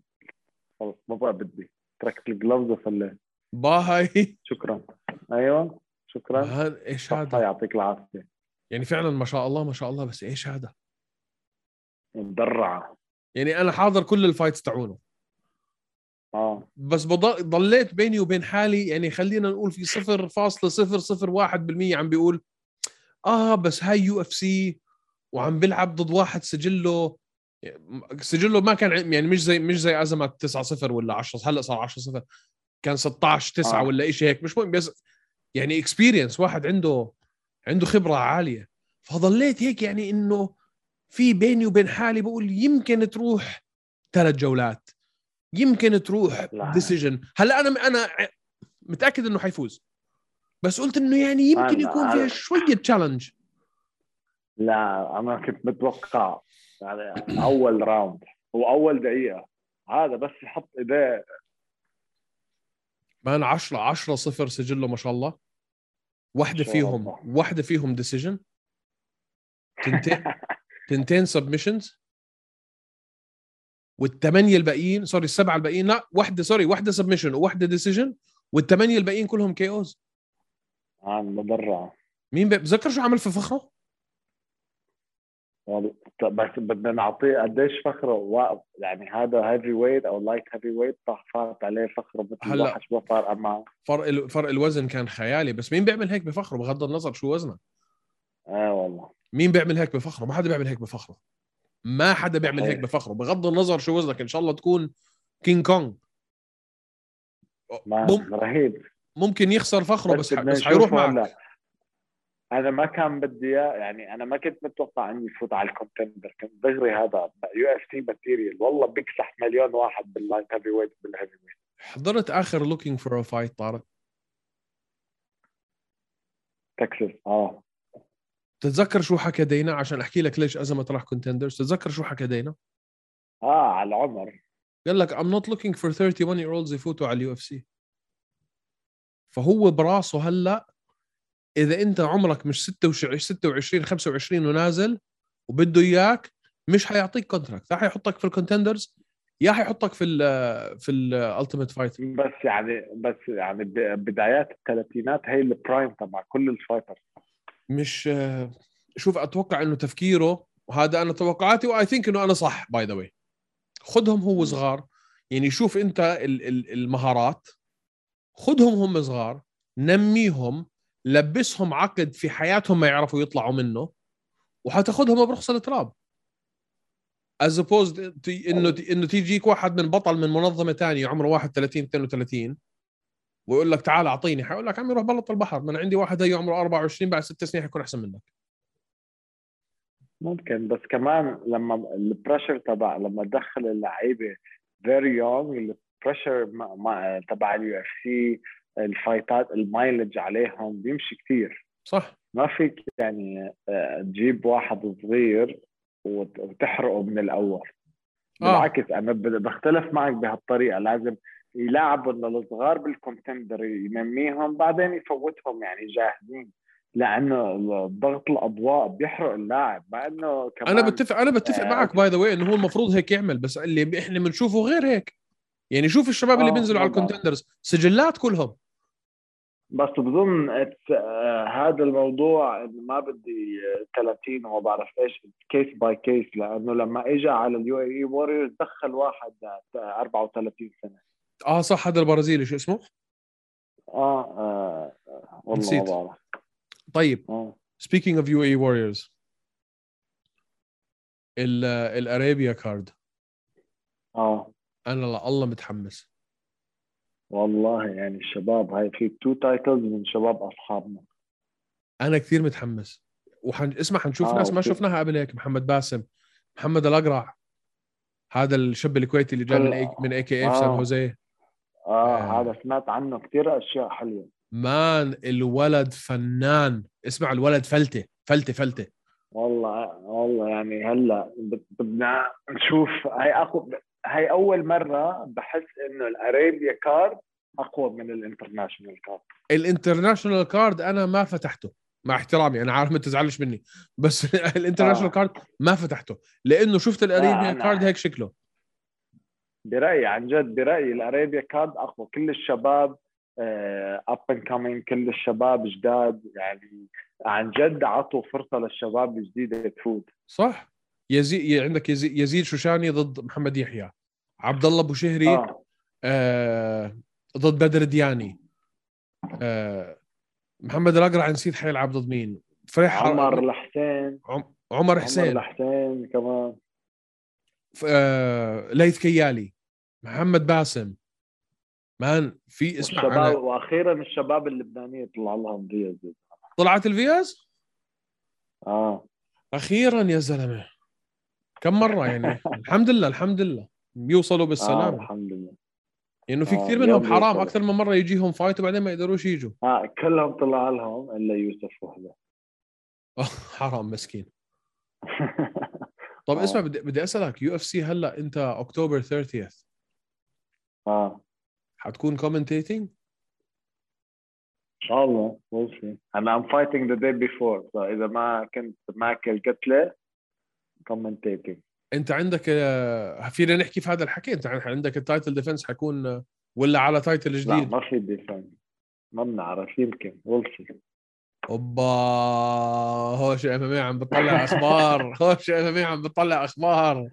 خلص ما بقى بدي تركت ال gloves وفليت باهي شكرا. أيوه شكرا. إيش هذا؟ يعطيك العافية. يعني فعلا ما شاء الله ما شاء الله بس إيش هذا؟ مدرعة. يعني أنا حاضر كل ال fights تاعونه. آه. بس بضل ضليت بيني وبين حالي يعني خلينا نقول في 0.001% عم بيقول آه بس هاي UFC وعم بيلعب ضد واحد سجله سجله ما كان يعني مش زي مش زي ازمات 9 0 ولا 10 هلأ صار 10 0 كان 16 9 آه. ولا شيء هيك مش مهم بس يعني experience واحد عنده عنده خبرة عالية. فضليت هيك يعني إنه في بيني وبين حالي بقول يمكن تروح ثلاث جولات. يمكن تروح. decision هلأ أنا أنا متأكد إنه حيفوز. بس قلت إنه يعني يمكن يكون فيها شوية challenge لا أنا كنت متوقع يعني أول round واول دقيقة. هذا بس يحط إيديه. man 10 10 0 سجله ما شاء الله. واحدة فيهم. واحدة فيهم decision تنتين تنتين submissions والثمانية الباقيين sorry السبعة الباقيين لا واحدة sorry واحدة submission وواحده decision والثمانية الباقيين كلهم KOs عن مدرعه مين بتذكر شو عمل في فخرة؟ بس بدنا نعطيه قديش فخره واقف يعني هذا heavyweight أو light heavyweight صح فات عليه فخره مثل هلأ. شو فارقه معه فرق ال- فرق الوزن كان خيالي. بس مين بيعمل هيك بفخره؟ بغض النظر شو وزنه. آه والله. مين بيعمل هيك بفخره؟ ما حدا بيعمل هيك بفخره. ما حدا بيعمل هيك. بفخره. بغض النظر شو وزنك. إن شاء الله تكون كينج كونج مم- رهيب. ممكن يخسر فخره بس بدنا بس حيروح معك. أنا ما كان بدي إياه يعني أنا ما كنت متوقع إنه يفوت على ال Contender كنت دغري هذا UFC material والله بيكسح مليون واحد بال light heavyweight بال heavyweight حضرت آخر Looking for a Fight طارق؟ تكساس آه. تتذكر شو حكى دينا؟ عشان أحكي لك ليش ازمات راح Contenders تتذكر شو حكى دينا؟ آه على العمر. قال لك I'm not looking for 31 year olds يفوتوا على ال UFC. فهو براسه هلأ إذا أنت عمرك مش 26 26 25 ونازل وبده إياك مش حيعطيك contract يا حيحطك في ال Contenders يا حيحطك في ال في ال Ultimate Fight بس يعني بس يعني بدايات الثلاثينات هي ال prime تبع كل ال fighters مش شوف أتوقع إنه تفكيره وهذا أنا توقعاتي و I think إنه أنا صح by the way خذهم هو صغار. يعني شوف أنت ال- ال- المهارات. خذهم هم صغار. نميهم. لبسهم عقد في حياتهم ما يعرفوا يطلعوا منه وحتاخذهم برخص التراب as opposed إنه إنه تيجيك واحد من بطل من منظمة ثانية عمره 31 32 ويقول لك تعال أعطيني حيقول لك عمي روح بلط البحر ما أنا عندي واحد هي عمره 24 بعد ست سنين حيكون أحسن منك. ممكن بس كمان لما ال pressure تبع لما تدخل اللعيبة very young ال pressure تبع ال UFC الفايتات ال mileage عليهم بيمشي كثير صح. ما فيك يعني آه، تجيب واحد صغير وت- وتحرقه من الأول. آه. بالعكس أنا بختلف معك بهالطريقة. لازم يلعبوا الصغار بال Contender ينميهم بعدين يفوتهم يعني جاهزين. لأنه ضغط الأضواء بيحرق اللاعب. مع إنه كمان أنا بتفق أنا بتفق آه، معك by the way إنه هو المفروض هيك يعمل. بس اللي إحنا بنشوفه غير هيك. يعني شوف الشباب اللي آه، بينزلوا على. ال Contenders سجلات كلهم. بس بظن آه، هذا الموضوع ما بدي آه، 30 وما بعرف إيش case by case لأنه لما اجى على ال UAE Warriors دخل واحد آه، 34 سنة. آه صح هذا البرازيلي شو اسمه؟ آه, آه آه، والله نسيت. ما بعرف. طيب. آه. speaking of UAE Warriors ال- ال Arabia card آه. أنا الله متحمس. والله يعني الشباب هاي في two titles من شباب أصحابنا. أنا كثير متحمس. وحن اسمع حنشوف آه، ناس ما okay. شفناها قبل هيك محمد باسم محمد الأقرع هذا الشاب الكويتي اللي جاي من A- من AKF آه. سان هوزيه آه آه. هذا سمعت عنه كثير أشياء حلوة. man الولد فنان. اسمع الولد فلتة فلتة فلتة. والله والله يعني هلأ بد- بدنا نشوف. هاي اقوى هاي أول مرة بحس إنه ال Arabia card أقوى من الانترناشونال كارد. الانترناشونال كارد أنا ما فتحته مع احترامي أنا عارف ما تزعلش مني بس ال international آه. card ما فتحته لأنه شفت ال Arabia أنا- card هيك شكله. برأيي عن جد برأيي ال Arabia card أقوى. كل الشباب up and coming كل الشباب جداد يعني عن جد عطوا فرصة للشباب الجديدة تفوت. صح. يزيد عندك يزيد, يزيد شوشاني ضد محمد يحيى عبد الله أبو شهري آه. آه ضد بدر دياني. آه محمد الأقرع نسيت حيلعب ضد مين؟ فريح عمر الحسين. عم... عمر عمر حسين. الحسين كمان. ف- آه ليث كيالي محمد باسم. man في اسمع الشباب أنا. وأخيرا الشباب اللبنانية طلع لهم فيز. طلعت الفيز آه. أخيرا يا زلمة. كم مرة يعني؟ الحمد لله الحمد لله. بيوصلوا آه بالسلامه الحمد لله. لأنه في آه، كثير منهم حرام بيوصلوا. أكثر من مرة يجيهم fight وبعدين ما يقدروش يجوا. آه كلهم طلع لهم إلا يوسف وحده. حرام مسكين. طب آه. اسمع بدي, بدي أسألك UFC هلأ إنت اكتوبر 30 آه. حتكون commentating إن شاء الله we'll see. أنا I'm fighting the day before فاذا ما كنت ماكل قتلة commentating انت عندك آه، فينا نحكي في هذا الحكي؟ انت عندك ال title defense حيكون آه، ولا على title لا جديد؟ ما في defense ما بنعرف يمكن. See. أوبا هوش إم إم عم بتطلع أخبار. هوش إم إم عم بتطلع أخبار.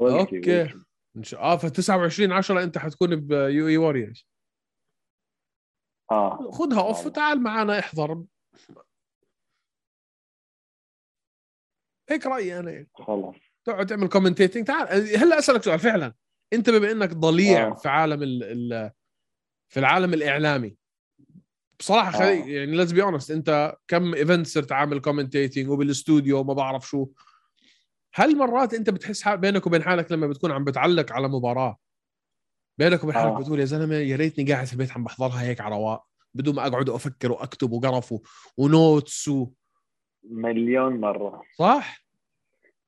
See. إن شاء الله. ف 29 10 أنت حتكون ب UAE Warriors آه. خذها off. وتعال معنا احضر. هيك رأيي أنا يعني. خلص تقعد تعمل commentating تعال هلا أسألك سؤال فعلا أنت بما إنك ضليع آه. في عالم ال ال في العالم الإعلامي بصراحة خلي آه. يعني let's be honest أنت كم event صرت عامل commentating وبالاستوديو ما بعرف شو هل مرات أنت بتحس بينك وبين حالك لما بتكون عم بتعلق على مباراة بينك وبين حالك آه. بتقول يا زلمة يا ريتني قاعد في البيت عم بحضرها هيك على رواق بدون ما أقعد وافكر وأكتب وقرف و notes و... مليون مرة صح؟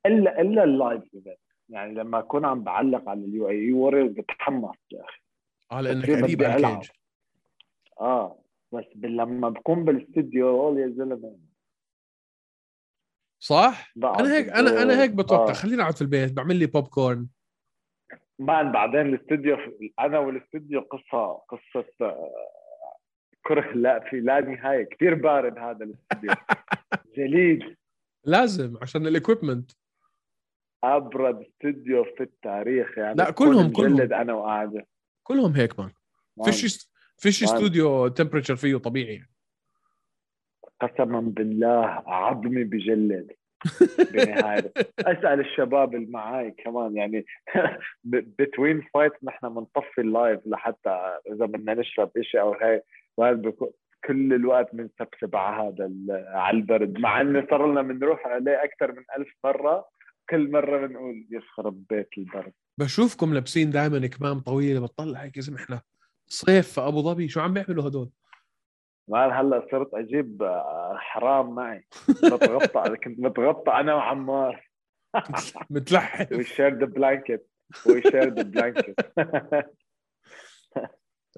إلا إلا ال live event يعني لما أكون عم بعلق على ال UAE Warriors بتحمس يا أخي آه لأنك قريب على. ال cage آه بس لما بكون بالاستديو يا زلمة صح؟ أنا هيك أنا أنا هيك بتوقع آه. خليني أقعد في البيت بعمل لي popcorn man بعدين الاستوديو أنا والاستوديو قصه قصة آه، كره. لا في لا نهاية. كثير بارد هذا الاستوديو جليد. لازم عشان ال equipment أبرد استوديو في التاريخ. يعني لا، كلهم- كلهم. أنا وقاعده كلهم هيك man. فيش فيش. استوديو temperature فيه طبيعي. يعني. قسما بالله عظمي بجلد. بنهاية. أسأل الشباب اللي معاي كمان. يعني between fight نحن بنطفي ال light لحتى إذا بدنا نشرب شيء أو هيك. وهذا كل الوقت بنسبسب على هذا على البرد مع إنه صار لنا بنروح عليه أكثر من ألف مرة كل مرة بنقول يخرب بيت البرد. بشوفكم لابسين دائما كمام طويله بتطلع هيك زلمة إحنا صيف في أبو ظبي شو عم بيعملوا هدول؟ ما هلأ صرت أجيب آه، حرام معي. بتغطى كنت بتغطى أنا وعمار. متلحف we shared the blanket. We shared the blanket.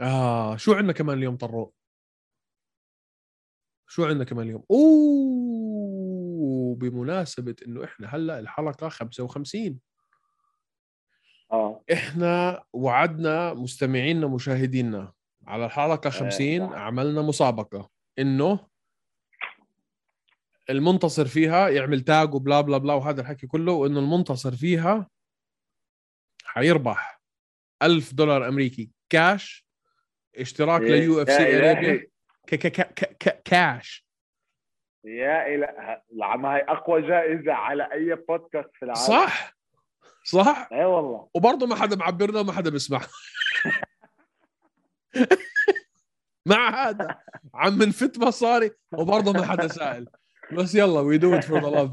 آه شو عندنا كمان اليوم طروق شو عندنا كمان اليوم؟ أوه بمناسبة إنه إحنا هلأ الحلقة 55 آه. إحنا وعدنا مستمعينا مشاهدينا. على الحلقة 50 صح. عملنا مسابقة. إنه المنتصر فيها يعمل تاج وبلا بلا بلا وهذا الحكي كله وإنه المنتصر فيها حيربح ألف دولار أمريكي كاش اشتراك يا- ل UFC. Arabia ك- ك- ك- ك- ك- كاش يا إله العالم هاي أقوى جائزة على أي بودكاست في العالم. صح. صح. اي والله. وبرضه ما حدا معبرنا وما حدا بيسمع. مع هذا عم نفت مصاري وبرضه ما حدا سائل بس يلا we do it for the love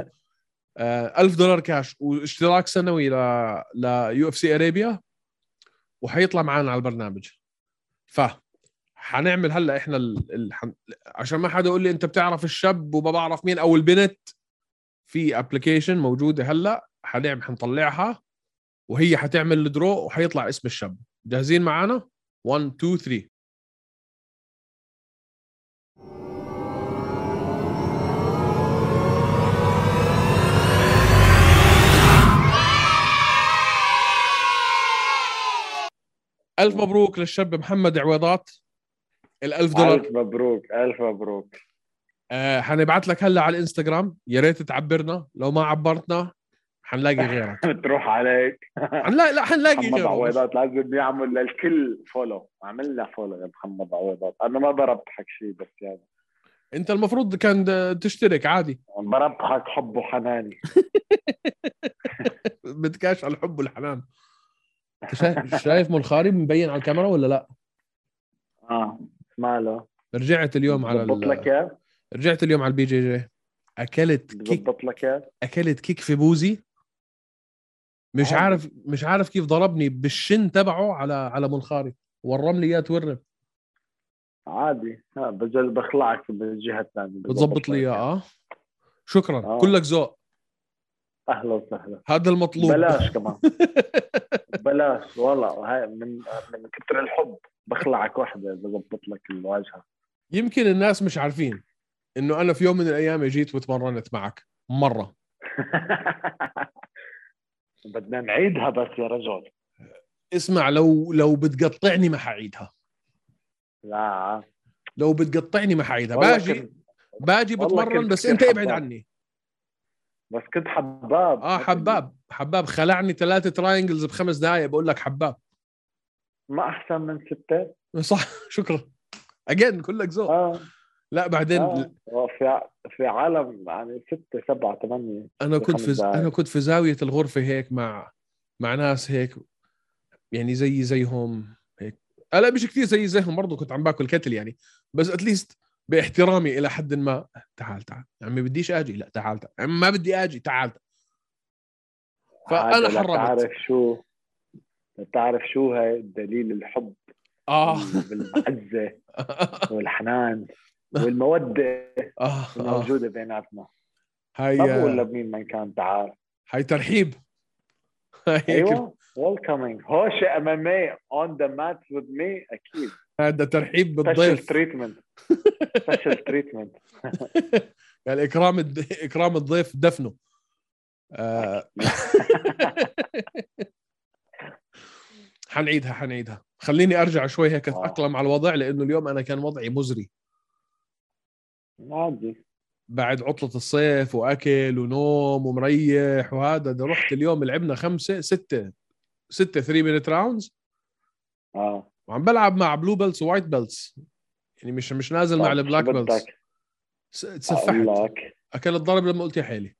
1000 دولار كاش واشتراك سنوي ل ل UFC Arabia وحيطلع معنا على البرنامج. ف حنعمل هلا إحنا ال... ال... عشان ما حدا يقول لي أنت بتعرف الشاب وما بعرف مين أو البنت في application موجودة هلا حنعمل حنطلعها وهي حتعمل ال draw وحيطلع اسم الشاب. جاهزين معنا 1 2 3 ألف مبروك للشاب محمد عويضات. الألف دولار. ألف مبروك ألف مبروك. آه حنبعت لك هلا على الإنستغرام. يا ريت تعبرنا. لو ما عبرتنا حنلاقي غيرك. بتروح عليك. حنلاقي لا حنلاقي محمد غيرك عويضات لازم يعمل للكل follow عملنا follow يا محمد عويضات. أنا ما بربحك شيء بس يعني أنت المفروض كان تشترك عادي. بربحك حب وحناني بدكاش على الحب والحنان شايف شايف منخاري مبين على الكاميرا ولا لا؟ آه ماله. رجعت اليوم على لك ال... إياه؟ رجعت اليوم على ال BJJ. أكلت kick لك أكلت kick في بوزي. مش عادي. عارف مش عارف كيف ضربني بال shin تبعه على على منخاري ورم لي إياه تورم. عادي. ها بجل بخلعك بالجهة الثانية. بتظبط لي إياه. آه. شكرا. آه. كلك ذوق. أهلا وسهلا. هذا المطلوب. بلاش كمان. بلاش والله. هاي من من كثر الحب بخلعك وحدة بظبط لك الواجهة. يمكن الناس مش عارفين إنه أنا في يوم من الأيام جيت وتمرنت معك. مرة. بدنا نعيدها بس يا رجل. اسمع لو لو بتقطعني ما حعيدها. لا. لو بتقطعني ما حعيدها. باجي باجي بتمرن بس أنت ابعد. عني. بس كنت حباب. آه حباب. حباب. خلعني ثلاثة تراينجلز بخمس دقائق بقول لك حباب. ما أحسن من ستة. صح. شكرا. اجين كلك ذوق. آه. لا بعدين آه. في في عالم يعني ستة سبعة ثمانية. أنا كنت في دقايق. أنا كنت في زاوية الغرفة هيك مع مع ناس هيك يعني زي زيهم هيك. آه لا مش كثير زي زيهم. برضه كنت عم باكل كتل يعني. بس اتليست باحترامي إلى حد ما. تعال تعال. عمي بديش آجي. لا تعال تعال. عمي ما بدي آجي. تعال عادي، لا حرمت. تعرف شو؟ تعرف شو هاي دليل الحب؟ آه. بالمعزة والحنان والمودة آه, آه. الموجودة بيناتنا. هاي ما بقول لمين من كان تعال. هاي ترحيب. هيك. أيوه. Welcoming Hosh MMA on the mat with me أكيد. هذا ترحيب بالضيف. treatment special treatment يعني إكرام الد... إكرام الضيف دفنه. آه... حنعيدها حنعيدها. خليني أرجع شوي هيك آه. أتأقلم على الوضع لأنه اليوم أنا كان وضعي مزري. عادي. بعد عطلة الصيف وأكل ونوم ومريح وهذا ده رحت اليوم لعبنا خمسة ستة ستة 3 minute rounds آه. وعم بلعب مع blue belts و white belts يعني مش مش نازل مع ال black belts تسفحت اكلت ضرب لما قلت يا حيلي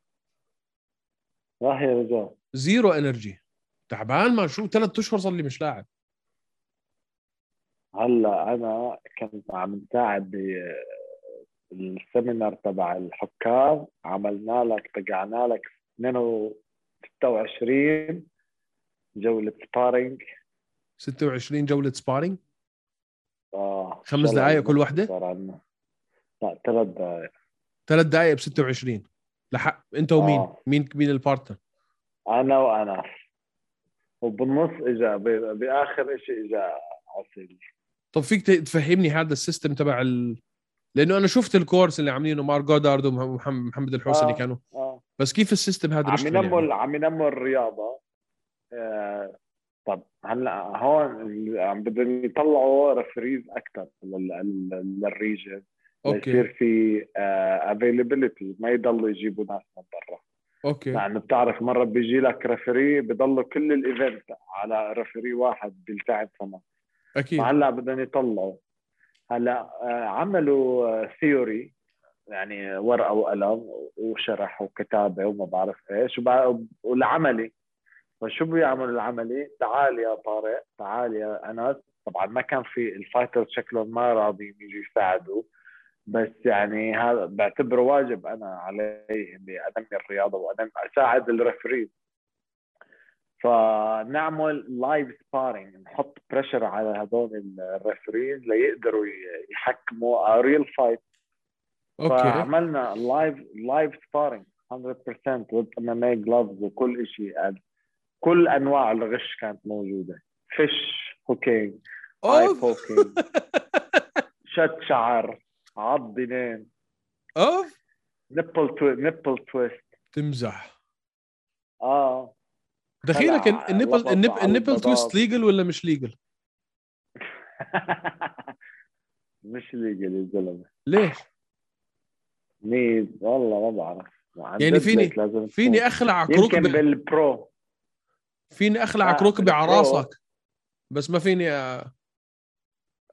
راح يا رجال. zero energy. تعبان ما شو ثلاث أشهر صار لي مش لاعب. هلا أنا كنت عم نساعد بال seminar تبع الحكام. عملنا لك طقعنا لك 26 جولة سبارينج 26 جولة سبارينج آه خمس دقايق كل عنا. لا ثلاث دقائق ثلاث دقائق ب 26 لحق انت ومين؟ آه. مين مين ال partner؟ أنا وأنا وبالنص اجى ب- بآخر شيء اجى عسيل طب فيك تفهمني هذا ال system تبع ال... لأنه أنا شفت ال course اللي عاملينه Marc Goddard ومحمد الحوسني آه. كانوا آه بس كيف ال system هذا عم ينموا يعني؟ عم ينموا الرياضة آه طب هلأ هون عم بدهم يطلعوا referees أكثر لل region أوكي. يصير في availability ما يضلوا يجيبوا ناس من برا. أوكي. يعني بتعرف مرة بيجي لك referee بضلوا كل ال event على referee واحد بيلتعب كمان أكيد. فهلأ بدهم يطلعوا. هلأ آه، عملوا theory يعني ورقة وقلم وشرح وكتابة وما بعرف إيش وبع- والعملي. فشو بيعمل العملي؟ تعال يا طارق تعال يا أنس. طبعا ما كان في ال fighters شكلهم ما راضيين يجوا يساعدوا بس يعني هذا بعتبره واجب أنا علي إني أنمي الرياضة وأنمي أساعد ال referee. فنعمل live sparring نحط pressure على هذول ال referees ليقدروا يحكموا real fight أوكي. فعملنا live live sparring 100% with MMA gloves وكل شيء كل أنواع الغش كانت موجودة. فيش هوكينج آي أوف. بوكينج شد شعر عض دينين أوف. نبل تو نبل تويست. تمزح. آه. دخيلك النبل النبل. تويست ليجل ولا مش ليجل؟ مش ليجل يا زلمة. ليش؟ ميز والله ما بعرف. عن يعني فيني- فيني تكون. اخلعك يمكن بال pro. فيني اخلعك آه، ركبي على. راسك؟ بس ما فيني آه،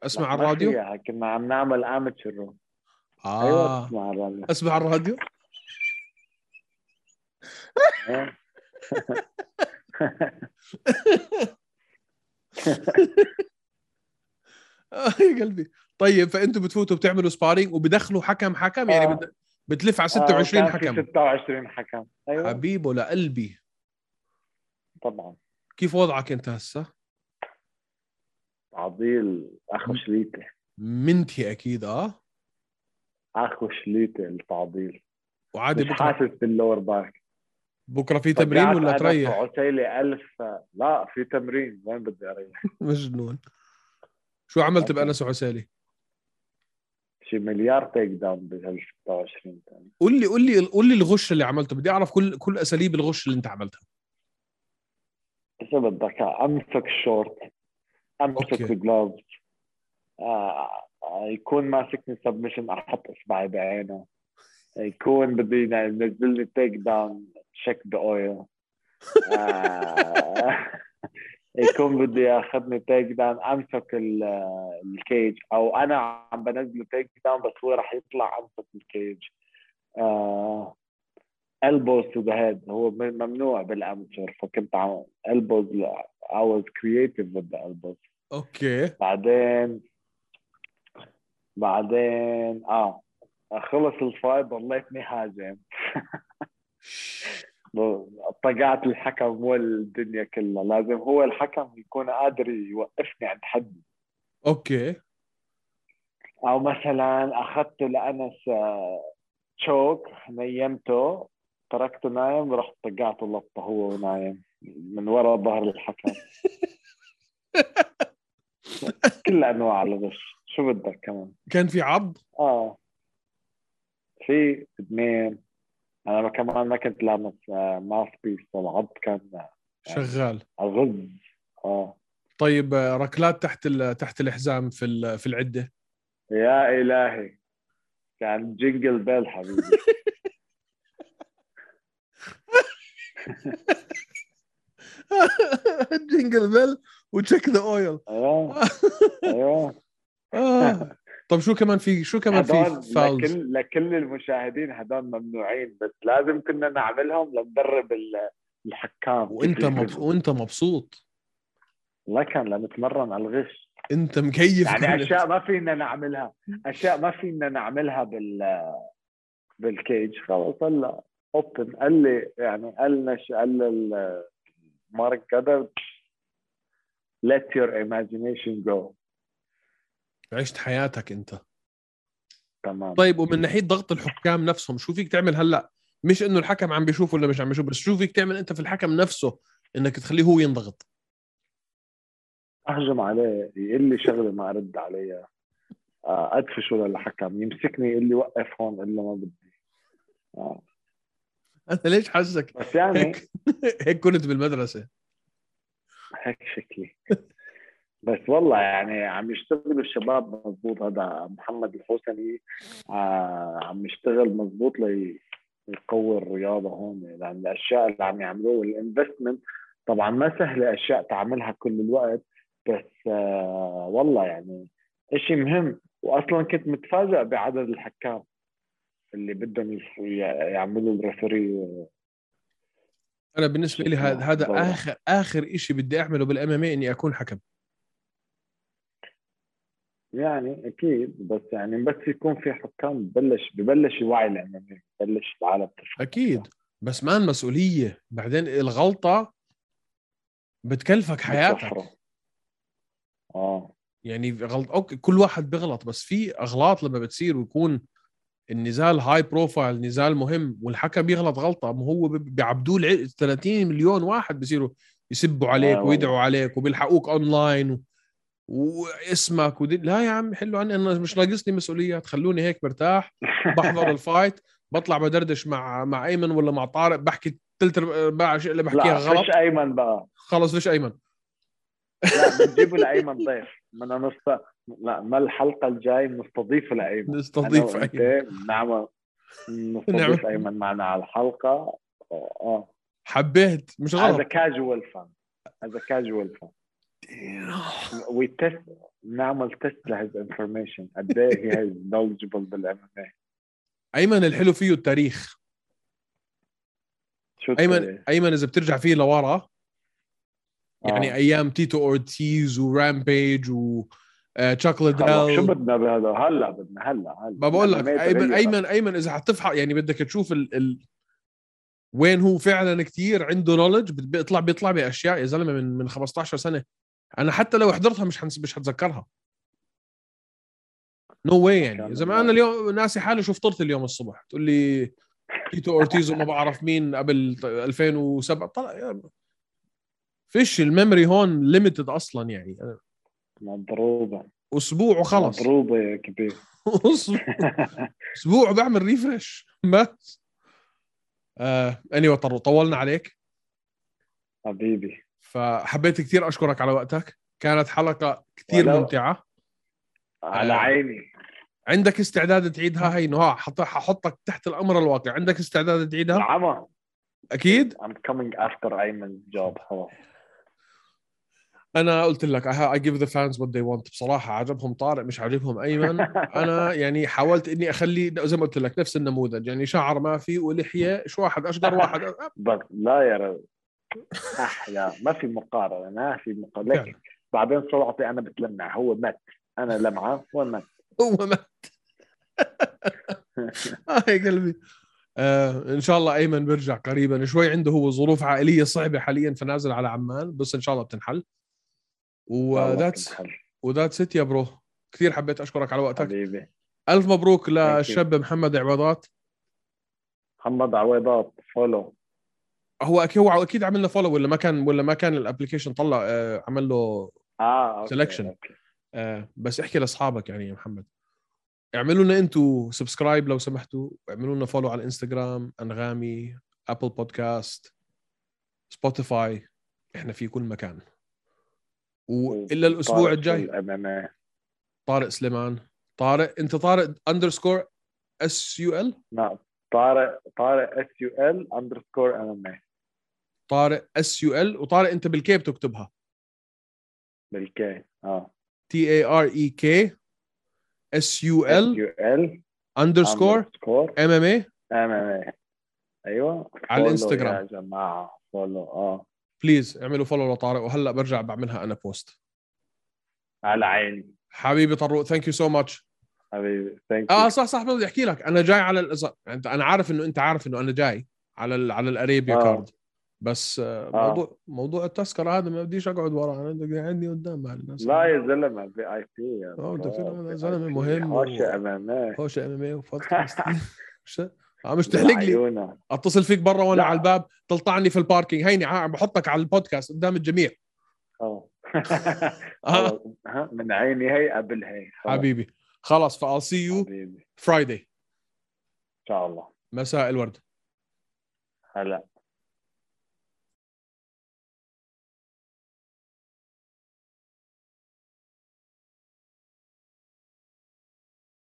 أسمع على ما الراديو؟ كنا عم نعمل amateur أيوه آه. أسمع الراديو. أسمع على الراديو؟ إيه. آه يا قلبي. طيب فأنتوا بتفوتوا بتعملوا sparring وبدخلوا حكم حكم؟ يعني آه. بت- بتلف على آه، 26 كان في حكم. 26 حكم. أيوه. حبيبه لقلبي. طبعا. كيف وضعك أنت هسه؟ عضيل أخو شليتة. منتهي أكيد آه؟ أخو شليتة التعضيل وعادي مش بكرة. حاسس بال lower back. بكرة في تمرين ولا تريح؟ عسيلي ألف. لا في تمرين. وين بدي أريح؟ مجنون. شو عملت. بأنس وعسالي؟ شي مليار takedown بال 26 تاني. قول لي قول لي قول لي الغش اللي عملته. بدي أعرف كل كل أساليب الغش اللي أنت عملتها. شو بدك أمسك الشورت أمسك أوكي. ال gloves آه آه، يكون ماسكني submission أحط إصبعي بعينه. يكون بده ينزل لي takedown check the oil يكون بده ياخذني takedown أمسك ال- ال cage أو أنا عم بنزله takedown بس هو راح يطلع أمسك ال cage آه elbows to the head هو ممنوع بال amateur فكنت عم elbows I was creative with the elbows. أوكي. بعدين بعدين آه. خلص ال fight ضليتني هاجم. طقعت الحكم والدنيا كلها. لازم هو الحكم يكون قادر يوقفني عند حدي. Okay. أو مثلا أخذته لأنس آه، choke نيمته. تركته نايم ورحت طقعته لطه هو ونايم. من وراء ظهر الحكم. كل أنواع الغش. شو بدك كمان؟ كان في عض؟ آه. في اثنين. أنا ما- كمان ما كنت لامس آه، mouthpiece العض كان شغال. اغز آه. طيب آه، ركلات تحت تحت الحزام في في العدة؟ يا إلهي. كان jingle bell حبيبي. jingle bell و check the oil أيوه. أيوه. آه. طب شو كمان في شو كمان في fouls لكل لكل المشاهدين هدول ممنوعين بس لازم كنا نعملهم لندرب ال- الحكام. وإنت مبسوط يلعبوا. وإنت مبسوط؟ لا كان لنتمرن على الغش. إنت مكيف يعني. أشياء ما فينا نعملها. أشياء ما فينا نعملها بال بال cage. خلص هلا اوبن قال لي يعني قال نش قال ال- مارك قدر let your imagination go. عشت حياتك انت. تمام. طيب ومن ناحية ضغط الحكام نفسهم شو فيك تعمل هلأ؟ مش إنه الحكم عم بيشوف ولا مش عم بيشوف بس شو فيك تعمل أنت في الحكم نفسه إنك تخليه هو ينضغط؟ أهجم عليه يقول لي شغلة ما ارد عليها. آه، ادفشه للحكم يمسكني يقول لي وقف هون له ما بدي. آه. أنا ليش حاسك بس يعني هيك؟ هيك كنت بالمدرسة. هيك شكلي. بس والله يعني عم يشتغلوا الشباب مضبوط هذا محمد الحسني آه عم يشتغل مضبوط لي يقوي الرياضة هون. لأن الأشياء اللي عم يعملوها ال investment طبعا ما سهلة أشياء تعملها كل الوقت. بس آه والله يعني شيء مهم. واصلا كنت متفاجئ بعدد الحكام. اللي بدهم يعملوا ال referee أنا بالنسبة لي هذا هذا. اخر آخر شيء بدي أعمله بال MMA إني أكون حكم. يعني أكيد بس يعني بس يكون في حكام ببلش ببلش يوعي ال MMA ببلش العالم تفهم أكيد. بس man مسؤوليه بعدين الغلطة بتكلفك حياتك. بتوفره. آه. يعني غلط okay كل واحد بيغلط بس في أغلاط لما بتصير ويكون النزال high profile نزال مهم والحكم يغلط غلطة. ما هو بي- بيعبدوه الع- 30 مليون واحد بصيروا يسبوا عليك آه ويدعوا عليك وبيلحقوك اونلاين و... واسمك ودي لا يا عم حلوا عني أنا مش ناقصني مسؤوليات. خلوني هيك مرتاح بحضر الفايت بطلع بدردش مع مع أيمن ولا مع طارق. بحكي ثلث ارباع اللي بحكيها لا غلط. فيش أيمن بقى. خلص فيش أيمن. لا بتجيبوا لأيمن ضيف. بدنا نست لا ما الحلقة الجاي نستضيف لايمن نستضيف أيمن. نعمل نستضيف نعمل. أيمن معنا على الحلقة. آه. حبيت. مش غلط. casual fan as casual fan we test نعمل test ل his information قد إيه he he's knowledgeable بال MMA أيمن الحلو فيه التاريخ. شو أيمن التاريخ؟ أيمن إذا بترجع فيه لورا يعني آه. أيام تيتو أورتيز ورامبيج و آه، تشاكلا خلص، شو بدنا بهذا؟ هلا بدنا هلا هلا. ما بقول لك أيمن. أيمن أيمن إذا حتفحص يعني بدك تشوف ال... ال... وين هو فعلا كتير عنده knowledge بيطلع بيطلع بأشياء يا زلمة من من 15 سنة. أنا حتى لو حضرتها مش حنس... مش حتذكرها. نو no واي يعني. إذا ما أنا اليوم ناسي حالي شو فطرت اليوم الصبح. تقول لي تيتو اورتيز وما بعرف مين قبل 2007 طلع يا- فيش ال memory هون limited أصلا يعني. مضروبة. أسبوع وخلص مضروبة يا كبير. أسبوع. بعمل ريفرش بس. آه اني طر طولنا عليك. حبيبي. فحبيت كثير أشكرك على وقتك. كانت حلقة كثير ولو- ممتعة. على آه. عيني. عندك استعداد تعيدها؟ هي حط- ححطك تحت الأمر الواقع. عندك استعداد تعيدها؟ العمى أكيد؟ I'm coming after Ayman's job. خلاص. أنا قلت لك I give the fans what they want. بصراحة عجبهم طارق مش عاجبهم أيمن. أنا يعني حاولت إني أخلي زي ما قلت لك نفس النموذج. يعني شعر ما في ولحية شو واحد؟ اشقر واحد. بس لا يا رجل أحلى ما في مقارنة ما في مقارنة. فعلا. لك بعدين صوتي أنا بتلمع. هو مات. أنا لمعه هو مات. هو مات. آه يا قلبي. آه إن شاء الله أيمن بيرجع قريبا شوي. عنده هو ظروف عائلية صعبة حاليا فنازل على عمان. بس إن شاء الله بتنحل. و that's و that's it يا bro. كثير حبيت أشكرك على وقتك. حبيبي. ألف مبروك. للشاب محمد عوضات. محمد عويضات فولو هو أكيد هو أكيد عمل له follow ولا ما كان ولا ما كان ال application طلع آه عمل له آه. أوكي. آه بس احكي لأصحابك يعني يا محمد. اعملوا لنا أنتم subscribe لو سمحتوا. اعملوا لنا follow على الانستغرام أنغامي Apple Podcast Spotify إحنا في كل مكان. وإلا الأسبوع طارق الجاي؟ طارق سليمان. طارق أنت طارق underscore S U L لا طارق طارق S U L underscore M M طارق S U L وطارق أنت بال K بتكتبها بال K آه. T A R E K S U L U L underscore M M A M M أيوه. على الانستغرام. يا جماعة. follow آه. please اعملوا follow لطارق وهلأ برجع بعملها أنا post على عيني. حبيبي طروق thank you so much حبيبي thank آه صح صح بدي احكي لك. أنا جاي على الأز... انت أنا عارف إنه أنت عارف إنه أنا جاي على ال... على ال Arabia آه. card بس آه آه. موضوع موضوع التذكرة هذا ما بديش أقعد ورا أنا عندي قدام مع الناس. لا يا زلمة VIP يا آه،. زلمة مهم و- هوشة MMA هوش M M A وبودكاست مش تحلق لي. أتصل فيك برا وأنا لا. على الباب تلطعني في ال parking. هيني ها بحطك على البودكاست قدام الجميع. آه من عيني هي قبل هي. خلص. حبيبي. خلاص ف I'll see you حبيبي. on Friday شاء الله. مساء الورد. هلا.